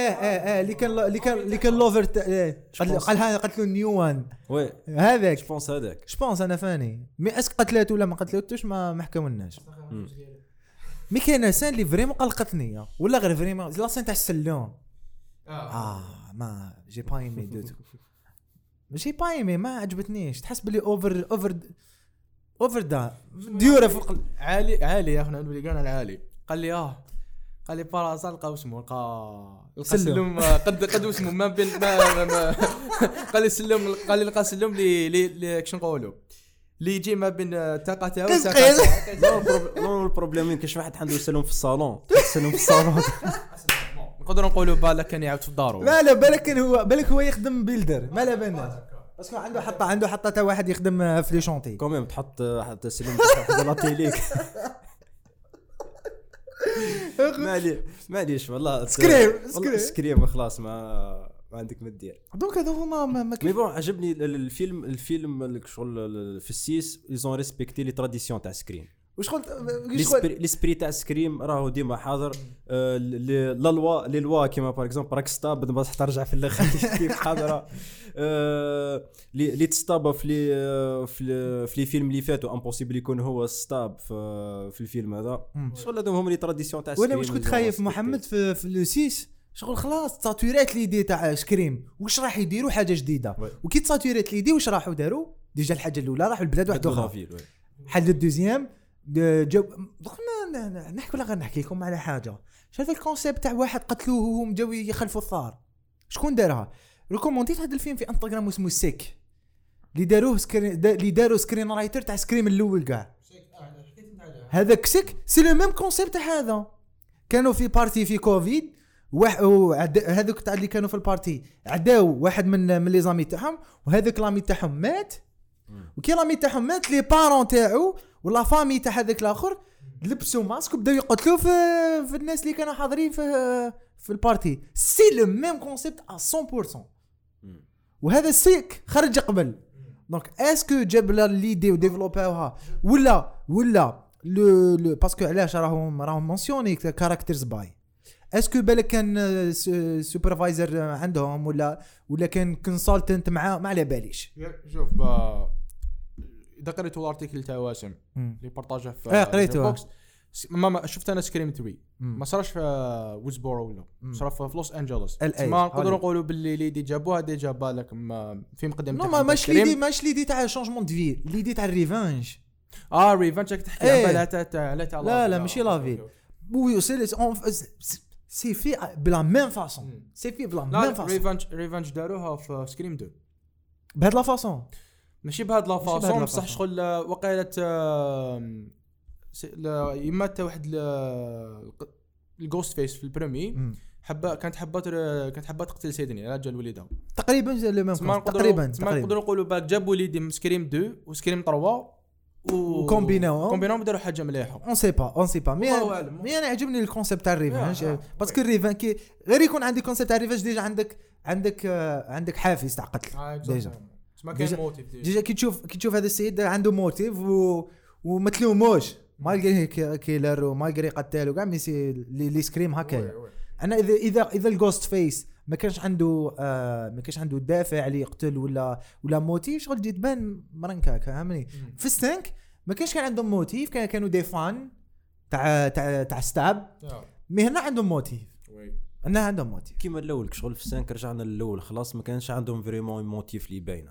تاعها إيه إيه اللي كان اللي كان اللي كان لوفر تا- إيه. قال pense- قال هذا قتلوا نيو وان وي. هذاك. جو بونس هذاك. جوبونس أنا فاني. مي أسك قتلته ولا ما قتلتوش ما ما. مي كاين سان اللي فريمون قلقتني. ولا غير فريمون لا سان تاع السلوم آه. ما جي با ايمي دو جي با ايمي ما عجبتنيش. تحس بلي اوفر اوفر اوفر دا ديوره فوق ال- عالي عالي يا أخي نقول لك أنا العالي. قال لي آه. قال لي بارازا لقى اسمه لقى سلم. سلم آه، قد قد اسمه ما بين ما, ما, ما قال لي سلم قال لي لقى سلم لي لي لي كش نقولوا؟ اللي يجي ما بين طاقته قز وطاقته نو البروب- نو البروبليم كاش واحد عنده يسلم في الصالون. يسلم في الصالون. نقدر نقولوا بالك كان يعاود في دارو لا لا بالك كان هو بالك هو يخدم بيلدر. ما لا بالنا باسكو عنده حتى عنده حتى تا واحد يخدم في لي شونتي كوميم تحط حتى سلم حتى لا تيليك معلي معليش والله سكريم، سكريم. سكريم خلاص ما ما عندك ما دير donc هذا هما ما, ما مي بون عجبني ال- الفيلم الفيلم ال- شغل في ال six ils ont respecté les traditions تاع Scream وشغل وشغل l'esprit تاع Scream راهو ديما حاضر. آه، la loi les lois كيما par exemple راك stab ما ترجع في الآخر. كيف حاضرة؟ آه، لي لي تستابا في les في les- في les films اللي فاتوا impossible يكون هو stab في في الفيلم هذا. شغل هذوم هما les traditions تاع وأنا واش كنت اللي خايف محمد. في في le 6 شغل خلاص تساتورات les idées تاع Scream واش راح يديروا حاجة جديدة. وكي تساتورات les idées واش راحوا داروا؟ déjà الحاجة الأولى راحوا البلاد واحدة أخرى. حل ال deuxième ن- نحكي ولا غير نحكي لكم على حاجة؟ شايف ال concept تاع واحد قتلوه وهم جاو يخلفوا الثار. شكون دارها؟ ريكومونديت هذا الفيلم في انستغرام اسمه Sick. اللي داروه screen اللي داروا screenwriter تاع Scream الأول كاع. هذاك Sick c'est le même concept تاع هذا. كانوا في party في كوفيد واحد هذوك تاع اللي كانوا في ال party عداو واحد من من les amis تاعهم وهذاك l'ami تاعهم مات. وكي l'ami تاعهم مات les parents تاعو و la famille تاع هذاك الآخر لبسوا ماسك وبداو يقتلوا في في الناس اللي كانوا حاضرين في في ال party c'est le même concept 100% وهذا Sick خرج قبل. donc est-ce que جاب لها l'idée و développaw ها ولا ولا لو لو parce que علاش راهم راهم mentionné characters by est-ce que بالك كان supervisor عندهم ولا ولا كان consultant مع ما على باليش؟ شوف إذا قريتوا ال article تاع واسم اللي partageah في إيه، قريته. ما ما شفت أنا Scream 3 ما صارش في Woodsboro ولا صار في لوس انجلوس. ما نقدروا. نقولوا باللي l'idée جابوها déjà بالك في مقدم نو ماش. ليدي ماش ليدي تاع شونجمون دو في ليدي تاع الريفانج آه ريفنج راك تحكي إيه. على تاع تاع لا تاع لا، لا، لا. ماشي لا في. وي سي سي في بلا ميم فاسون سي في بلا ميم فاسون ريفنج ريفنج داروها في سكريم 2 بهاد لا فاسون ماشي بهاد لا فاسون لا بصح. شغل آه، وقيلة آم، س- لا، يما تا واحد الجوست فيس في البريمي حبا كانت حبات كانت حبات تقتل سيدني على جال وليدها تقريبا le même تقريبا تقريبا. نقدروا نقولوا بالك جابوا وليدي Scream 2 و Scream 3 و و combinaw هم. combina هم وداروا حاجة مليحة. on sait pas on sait pas mais. mais أنا عجبني ال concept تاع ال revenge آه، آه. parce que ال revenge كي غير يكون عندي concept تاع ال revenge déjà عندك عندك آه، عندك حافز تاع قتل. déjà. تسمى كاين motif déjà. déjà كي تشوف كي تشوف هذا السيد عنده motif و وما تلوموش. malgré كي- killer و malgré قتال وكاع mais c'est les les Scream هكايا أنا اذا اذا إذا ال Ghostface ما كانش عنده آه ما كانش عنده دافع اللي يقتل ولا ولا motif شغل تجي تبان مرنكاك فهمني؟ في ال cinq ما كانش كان عندهم motif كان كانوا des fans تاع تاع تاع Stab. mais هنا عندهم motif هنا عندهم motif كيما الأول شغل في 5 رجعنا للأول خلاص ما كانش عندهم vraiment motif اللي باينة.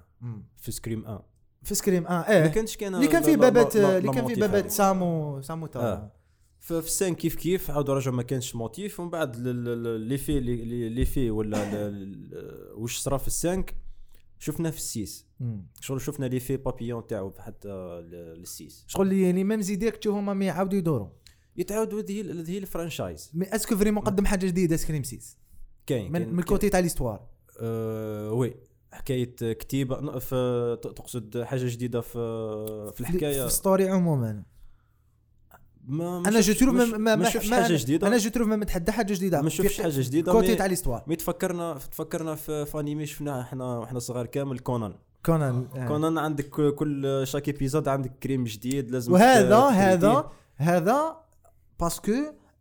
في Scream 1 في Scream. آه ما إيه. كانش كان اللي كان فيه بابات اللي كان فيه بابات. سامو سامو آه. ففي السان كيف كيف عاودوا رجعوا ما كانش موتيف. ومن بعد لي في لي في ولا وش صرا في السانك شفنا في السيس. شغل شفنا لي في بابيون تاعو حتى للسيس شغل اللي يعني ميم زيديك تشوفهم ما يعاودوا يدوروا. يتعاودوا هذه هذه الفرانشايز. مي اسكو فريمون قدم حاجة جديدة سكريم 6 كاين من الكوتي تاع ليستوار. آه وي. حكاية كتيبة في تقصد حاجة جديدة في في الحكاية؟ في story عموما. ما أنا je trouve ما ما ما حاجة جديدة؟ أنا je trouve ما متحدى حاجة جديدة. ما شفتش حاجة جديدة؟ côté تاع l'histoire mais تفكرنا تفكرنا في, في انمي شفناه إحنا وإحنا صغار كامل كونان. كونان آه. كونان عندك كل- chaque épisode عندك crime جديد لازم وهذا هذا. هذا parce que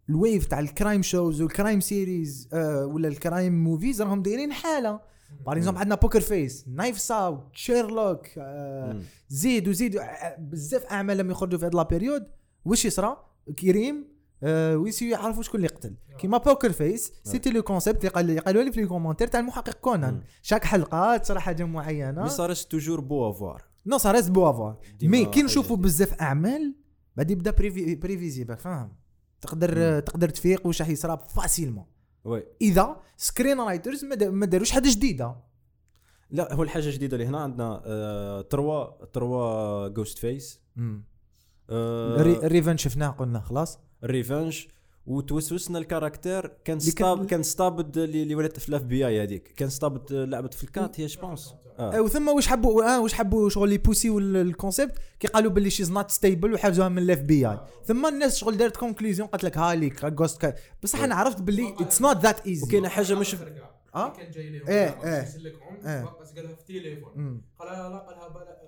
ال wave تاع ال crime shows وال crime series آه ولا ال crime movies راهم دايرين حالة. بار اكزومبل عندنا بوكر فيس نايف ساوت شيرلوك آه. زيد وزيد آه، بزاف أعمال لما يخرجوا في هذه لابيريود واش يصرى؟ كريم آه ويسيو يعرفوا شكون اللي قتل كيما بوكر فيس سيتي لو كونسيبت اللي قال- اللي قالوا لي في لي كومونتير تاع المحقق كونان. شاك حلقه تصرى حاجة معينه مي صارش توجور بو افوار نو سا ريست بو افوار مي كي نشوفوا. بزاف اعمال بعد يبدا بريفي بريفيزيبل فاهم تقدر تقدر تفيق واش راح يصرى فاسيلمون وي. إذا سكرين رايترز ما دا- ما داروش حاجة جديدة. لا هو الحاجة الجديدة اللي هنا عندنا آه تروا تروا جوست فيس الري- الريفن شفناه قلنا خلاص. الريفنج وتوسوسنا الكاركتير كان ستاب كان ستابد اللي ولات في الاف بي اي هذيك كان ستابد لعبت في الكات هي جوبونس آه. وثم واش حبوا آه واش حبوا شغل يبوسيو ال- الكونسيبت كي قالوا باللي شيز نوت ستيبل وحاجوها من الاف بي اي ثم الناس شغل دارت كونكلوزيون قالت لك هاي ليك جوست بصح أنا عرفت باللي اتس نوت ذات ايزي وكاينه حاجة مش آه؟ كان جاي لهم إيه، إيه. يسلكهم إيه. بقى قالها في تليفون. قال لا لا قالها بلا.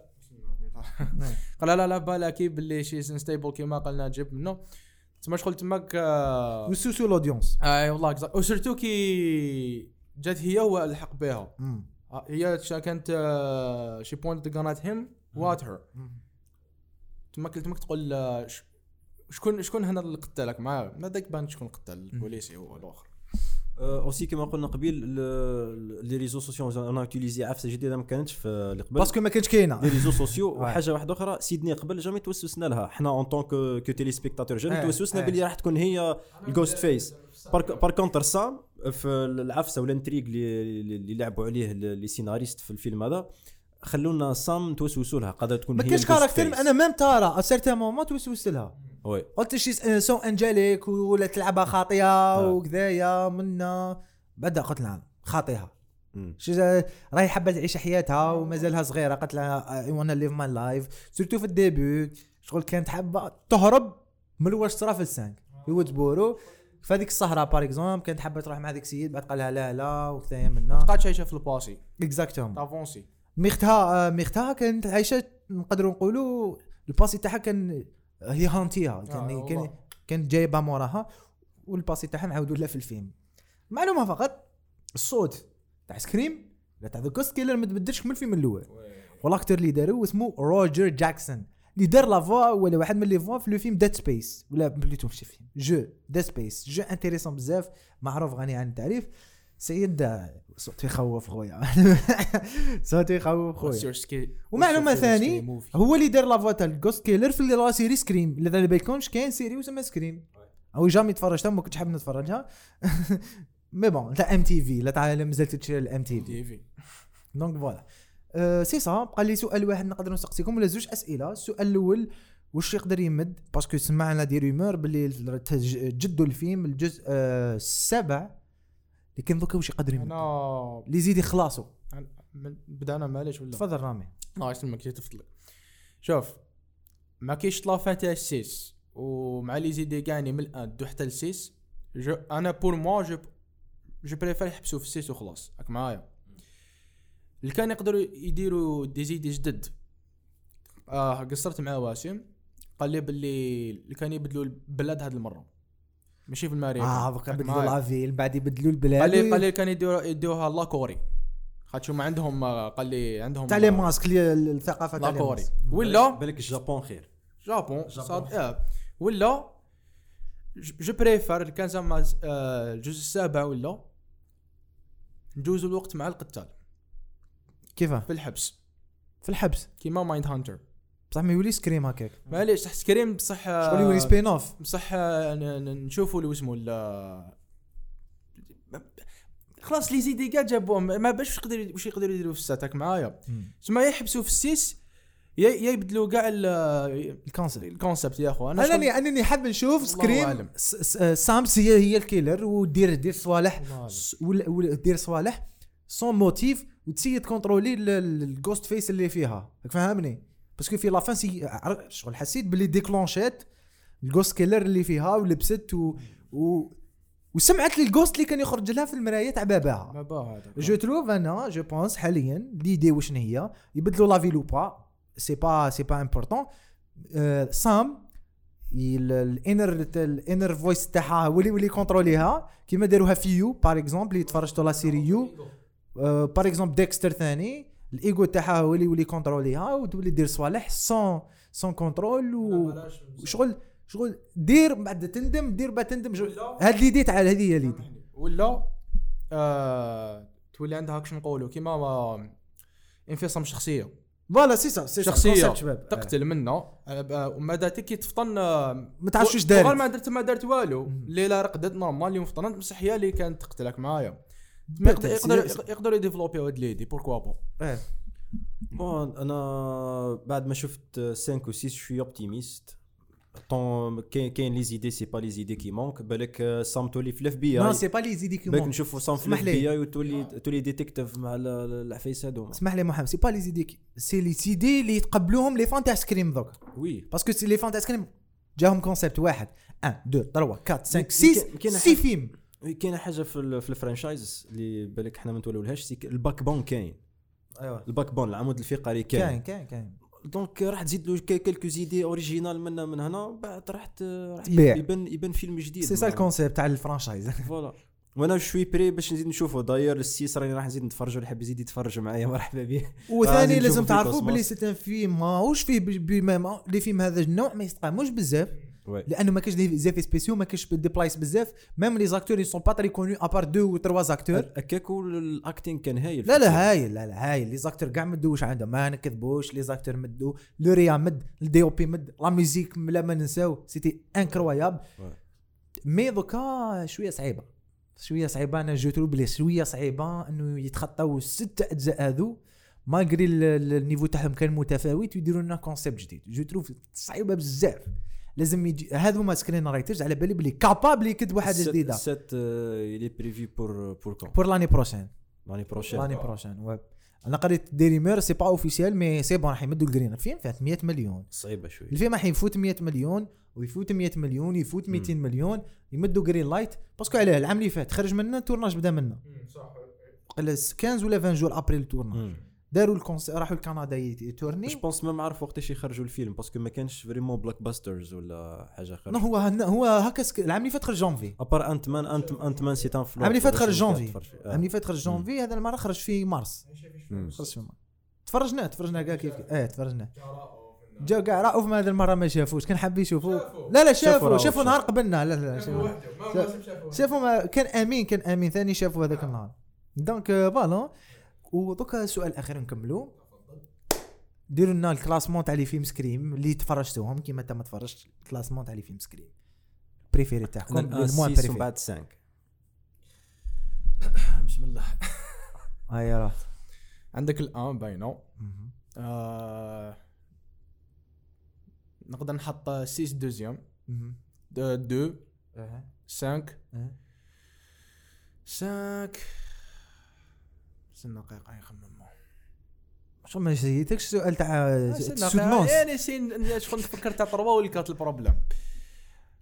قال لا لا بلا كي باللي شي انستيبل كيما قالنا جيب منه. تما شغل تماك آه، وسوسو الأودينس. أي والله exact. وسيرتو كي جات هي هو الحق بها. آه، هي كانت شي بوينت جانات هيم وات هير تماك تماك تقول آه، شكون شكون هنا اللي قتلك؟ معاه ما داك بان شكون قتل البوليسي هو الآخر. اوسي كما قلنا قبيل لي ريزو سوسيو أنا اوتيليزي عفسه جديده ما كانتش في اللي قبل باسكو ما كانتش كاينة لي ريزو سوسيو. وحاجه واحدة أخرى سيدني قبل جامي توسوسنا لها حنا اون طون كو تيلي سبيكتاتور آه، توسوسنا. باللي راح تكون هي الجوست فيس بار كونتر سام في العفسه والانتريغ اللي اللي لعبوا عليه لي سيناريست في الفيلم هذا خلونا سام توسوسوا لها قادر تكون ما كاركتر فيس. أنا ميم تارا سيرتان مومون توسوست لها وي. قلت شي سو أنجليك ولا تلعبها خاطيه وكذايا منا. بعد قلت لها خاطيها. شي راهي حابة تعيش حياتها ومازالها صغيرة. قالت لها اي وأنا ليف ماي لايف سورتو في الديبي. شغل كانت حابة تهرب من واش صرا في السانك. يود بورو في هذيك الصحراء بار اكزومبل كانت حابة تروح مع هذيك السيد بعد قال لها لا لا وكذايا منا. قاعد شايشه في الباسي. اكزاكتوم تافونسي ميختها آه، ميختها كانت عايشة نقدروا نقولوا الباسي تاعها كان هي هانتيها كان آه، كان والله. كانت جايبة موراها والباسي تاعها معاودوا لها في الفيلم. معلومة فقط الصوت تاع سكريم لا تاع ذا جوست كيلر ما تبدلش من الفيلم الأول. والأكتر اللي داروه اسمه روجر جاكسون اللي دار لا فوا ولا واحد من لي فوا في لو فيلم ديد سبيس ولا بليتو ماشي فيلم. جو ديد سبيس جو انتريسون بزاف معروف غني عن التعريف. سيد صوته يخوف خويا. صوته يخوف خويا. ومعلومة ثاني هو اللي دار la voix تاع ال Ghost Killer في la série Scream. اللي على بالكمش كاين série وسمى Scream. أو jamais تفرجتها ما كنتش حاب نتفرجها. mais bon تاع MTV لا تاع مازالت تشري ال MTV donc voilà c'est ça بقى لي سؤال واحد نقدر نسقسيكم ولا زوج أسئلة. السؤال الأول واش يقدر يمد؟ parce que سمعنا des rumeurs باللي جدوا الفيلم الجزء آه، السابع. لكن دوكا واش يقدر يمد أنا اللي يزيد يخلصوا بدانا معليش ولا؟ تفضل رامي. الله يسلمك تفضل. شوف ما كاينش la fin تاع ال six ومع les idées كاع ني من ال un deux حتى ال six je أنا pour moi je je préfère يحبسوا في ال six وخلاص. راك معايا. اللي كان يقدروا يديروا des idées جدد. آه قصرت مع واسم. قال لي باللي اللي كان يبدلوا البلاد هاد المرة. ماشي في الماريكا آه بقى بدلوا. la ville بعد يبدلوا البلاد قال لي قال لي كان يديروا يديوها la Corée خاطر ما عندهم آه، قال لي عندهم تاع les masques اللي- الثقافة تاع la Corée masques. ولا بالك ال Japon خير. Japon صاد آه. ولا ج- je préfère كان زعما آه، الجزء السابع ولا ندوزو الوقت مع القتال. كيفاه في الحبس. في الحبس. كيما Mindhunter. بصح ما يولي Scream هكاك. معليش صح Scream بصح شغل يولي spin-off بصح نشوفوا اللي اسمه خلاص les idées كاع جابوهم ما باش يقدروا واش يقدروا يديروا في ال sept راك معايا. تسمى يحبسوا في ال six يا يبدلوا كاع ال- ال concept. ال concept يا اخو أنا انني انني حاب نشوف Scream Sam c'est هي هي ال killer ودير دير صوالح دير صوالح sans motif وتسيي تكونترولي ال Ghostface اللي فيها. راك فاهمني parce que في la fin c'est شغل حسيت باللي ديكلونشات ال Ghost Killer اللي فيها ولبست و, و وسمعت لي ال ghost اللي كان يخرج لها في المراية تاع باباها. ما با هذا. je trouve أنا je pense حاليا l'idée وشنو هي؟ يبدلوا la ville ou pas c'est pas c'est pas important Sam ال inner ال inner voice تاعها هو اللي يولي كونتروليها كيما داروها في You par exemple اللي تفرجتوا la série You par exemple Dexter ثاني. الايجو تاعها هو اللي يولي كونتروليها وتولي دير صوالح sans sans contrôle وشغل شغل دير بعد تندم دير بعد تندم. هاد l'idée تاع هذه هي l'idée. ولا آه تولي عندها كش نقولوا؟ كيما ما انفصام شخصية. voilà c'est ça c'est شخصية. شباب. تقتل منه وما داتك كي تفطن آه، ما تعرفش واش دارت. ما درت ما درت والو. الليلة رقدت normal اليوم فطنت بصح هي اللي كانت تقتلك معايا. يقدر يقدر يديفلوبي هاد l'idée pourquoi pas إيه. bon أنا بعد ما شفت 5 و 6 شوي optimiste donc كاين كاين les idées c'est pas les idées qui manquent بالك سام تولي في ال FB no I c'est pas les idées qui بالك manquent نشوفوا سام في ال FBI وتولي تولي détective مع ال- ال- العفايس هذوما اسمح لي محمد c'est pas les idées qui- c'est les idées اللي يتقبلوهم les fans تاع Scream donc oui parce que c'est les fans تاع Scream جاهم concept واحد 1 2 3 4 5 كاين- 6 كاين 6 حاجة- فيلم كاينة حاجة في في ال franchise اللي بالك حنا ما نتولولهاش ال backbone كاين. ايوا ال backbone العمود الفقري كاين. كاين كاين كاين. donc راح تزيد له quel- quelques idées originales من من هنا بعد راح راح. يبان يبان فيلم جديد. c'est ça ال concept تاع ال franchise. voilà. وأنا شوي prêt باش نزيد نشوفه داير ال six راني راح نزيد نتفرج اللي حاب يزيد يتفرج معايا مرحبا به وثاني لازم تعرفوا. بلي c'est un film ماهوش فيه بما les films هذا النوع ما يستقاموش بزاف. oui لأنه ما كاش des effets spéciaux ما كاش des بلايص بزاف même les acteurs sont pas très connus à part deux و trois acteurs هكاك ال acting كان هايل لا لا هايل لا لا هايل. les acteurs كاع مدوا واش عندهم؟ ما نكذبوش. les acteurs مدوا لو ريا مد الدي أو بي مد. la musique لا ما ننساو. c'était incroyable Ouais. mais دوكا شوية صعيبة. شوية صعيبة. أنا je trouve شوية صعيبة. إنه يتخطاو الست أجزاء هذو. ال- ال niveau تاعهم كان متفاوت ويديروا لنا concept جديد. je trouve صعيبة بزاف. لازم يجي هذو ما screenwriters على بالي بلي capable يكتبوا حاجة جديدة. سيت الي بريفي بور بور كون بور l'année prochaine l'année prochaine l'année prochaine ouep أنا قريت des rumeurs c'est pas officiel mais c'est bon راح يمدوا ال green الفيلم فات 100 مليون. صعيبة شوي الفيلم راح يفوت 100 مليون ويفوت 100 مليون يفوت 200 مليون يمدوا green light parce que علاه العام اللي فات خرج منه ال tournage بدا منه. قال 15 ولا 20 jours après ال tournage داروا ال annonce راحوا لكندا يتورني. je pense ما عرف وقتاش يخرجوا الفيلم parce que ما كانش vraiment blockbusters ولا حاجة non خارجه هو هو هكا سك- العام اللي فات خرج janvier à part Ant-Man Ant Ant-Man c'est un flop العام اللي فات خرج جونفي. العام اللي فات خرج جونفي هذا المرة خرج في مارس. خرج في مارس. تفرجنا تفرجنا كاع كيف. إيه تفرجنا. جاو كاع رأوف هذه المرة ما شافوش كان حاب يشوفوا لا لا شافوا شافوا. نهار قبلنا. لا لا شافوا شافوا ما كان أمين كان أمين ثاني شافوا هذاك النهار. donc voilà ودوكا السؤال الاخير نكملوا ديروا لنا ال classement تاع les films Scream اللي تفرجتوهم كيما انت ما تفرجتش ال classement تاع les films Scream. préféré تاعكم ال moins 6 و moins préféré بعد 5 بسم الله. هاي راه عندك الآن باينه آه نقدر نحط 6 deuxième. 2 5 5 استنى دقيقة يخمم شو ما جيتكش السؤال تاع استنى سودنونس يعني سين شكون نفكر تاع تروا واللي كانت البروبليم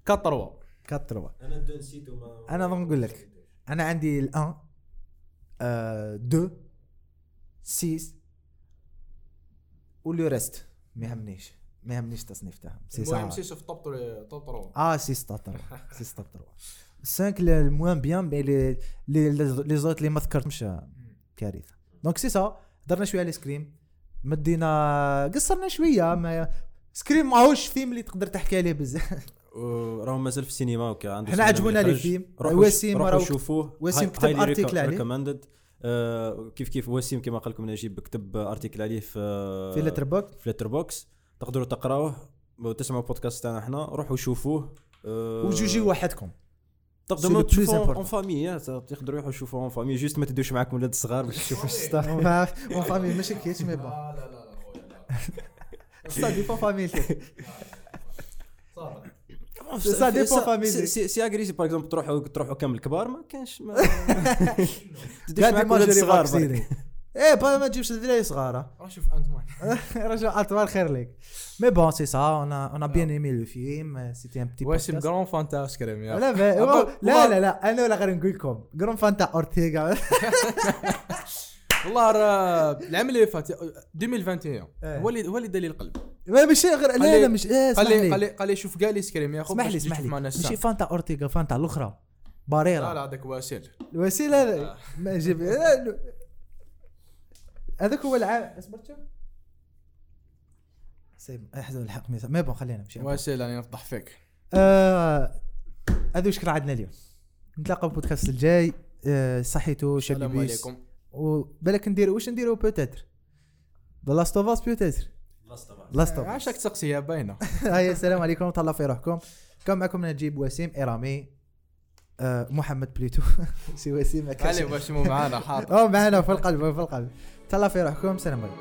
كانت تروا كاتروا أنا دو نسيت وما أنا نقول لك أنا عندي الأن دو 6 ولو ريست ما يهمنيش ما يهمنيش التصنيف تاعهم. سي المهم سا. سي في توب توب تروا آه سي ستة تروا سي ستة تروا 5 الموان بيان مي لي لي لي زوت اللي ما ذكرتهمش كارثة. دونك سي سا درنا شوية على سكريم مدينا قصرنا شوية ما سكريم ماهوش فيلم اللي تقدر تحكي عليه بزاف. راهو مازال في السينما وكا عنده حنا عجبونا اللي لي خرج. فيلم. روحوا وسيم راهو- شوفوه. وسيم كتب article عليه. ريكومندد كيف كيف؟ وسيم كما قال لكم نجيب كتب ارتيكل عليه في في لتر بوك في لتر بوكس تقدروا تقراوه. وتسمعوا بودكاست تاعنا إحنا روحوا شوفوه. آه، وجوجي وحدكم. تقدروا تشوفوا. اون فامي تقدروا يروحوا يشوفوا اون فامي. جوست ما تدوش معاكم ولاد الصغار باش تشوفوا الستار. اون فامي ماشي كيتش مي بون لا لا لا خويا سا ديبون فاميلتي صافي Ça dépend famille. سي سي اغريسي باغ اكزومبل تروحوا تروحوا كامل كبار ما كانش ما تدوش معاكم ولاد الصغار. إيه با ما تجيبش الذراري صغار راه شوف انت مان رجع اطوال خير لك مي بون سي سا اون اون بيان ايمي لو فيلم سيتي ان بتي واسم جرون فانتا سكريم يا لا لا لا لا أنا ولا غير نقول لكم جرون فانتا اورتيغا والله راه العام اللي فات 2021 إيه. هو اللي هو اللي دليل القلب. ما ماشي غير لا لي- لا مش اسمح قال لي قال لي. لي قال لي شوف كاع لي سكريم يا خو اسمح لي اسمح لي. ماشي. فانتا اورتيغا فانتا الأخرى. لا باريرا. لا هذاك واسيل الوسيله هذا ما جيب لا، لا. هذاك هو العام اصبر شوف سيب أحزن الحق ما بون خلينا نمشي. واسيل راني نفضح فيك. آه، هذا كان عندنا اليوم؟ نتلاقاو في البودكاست الجاي. آه، صحيتو السلام عليكم. وبالك نديرو واش نديرو؟ بوتيتر. ذا لاست اوف اس بوتيتر. لاست اوف عاشك تسقسيها باينة. هاي السلام عليكم وتهلاو في روحكم. كان معكم؟ نجيب وسيم ارامي آه، محمد بليتو سي وسيم ما كانش علي باش مو معانا حاضر آه معنا في القلب في القلب. تهلاو في روحكم سلام عليكم.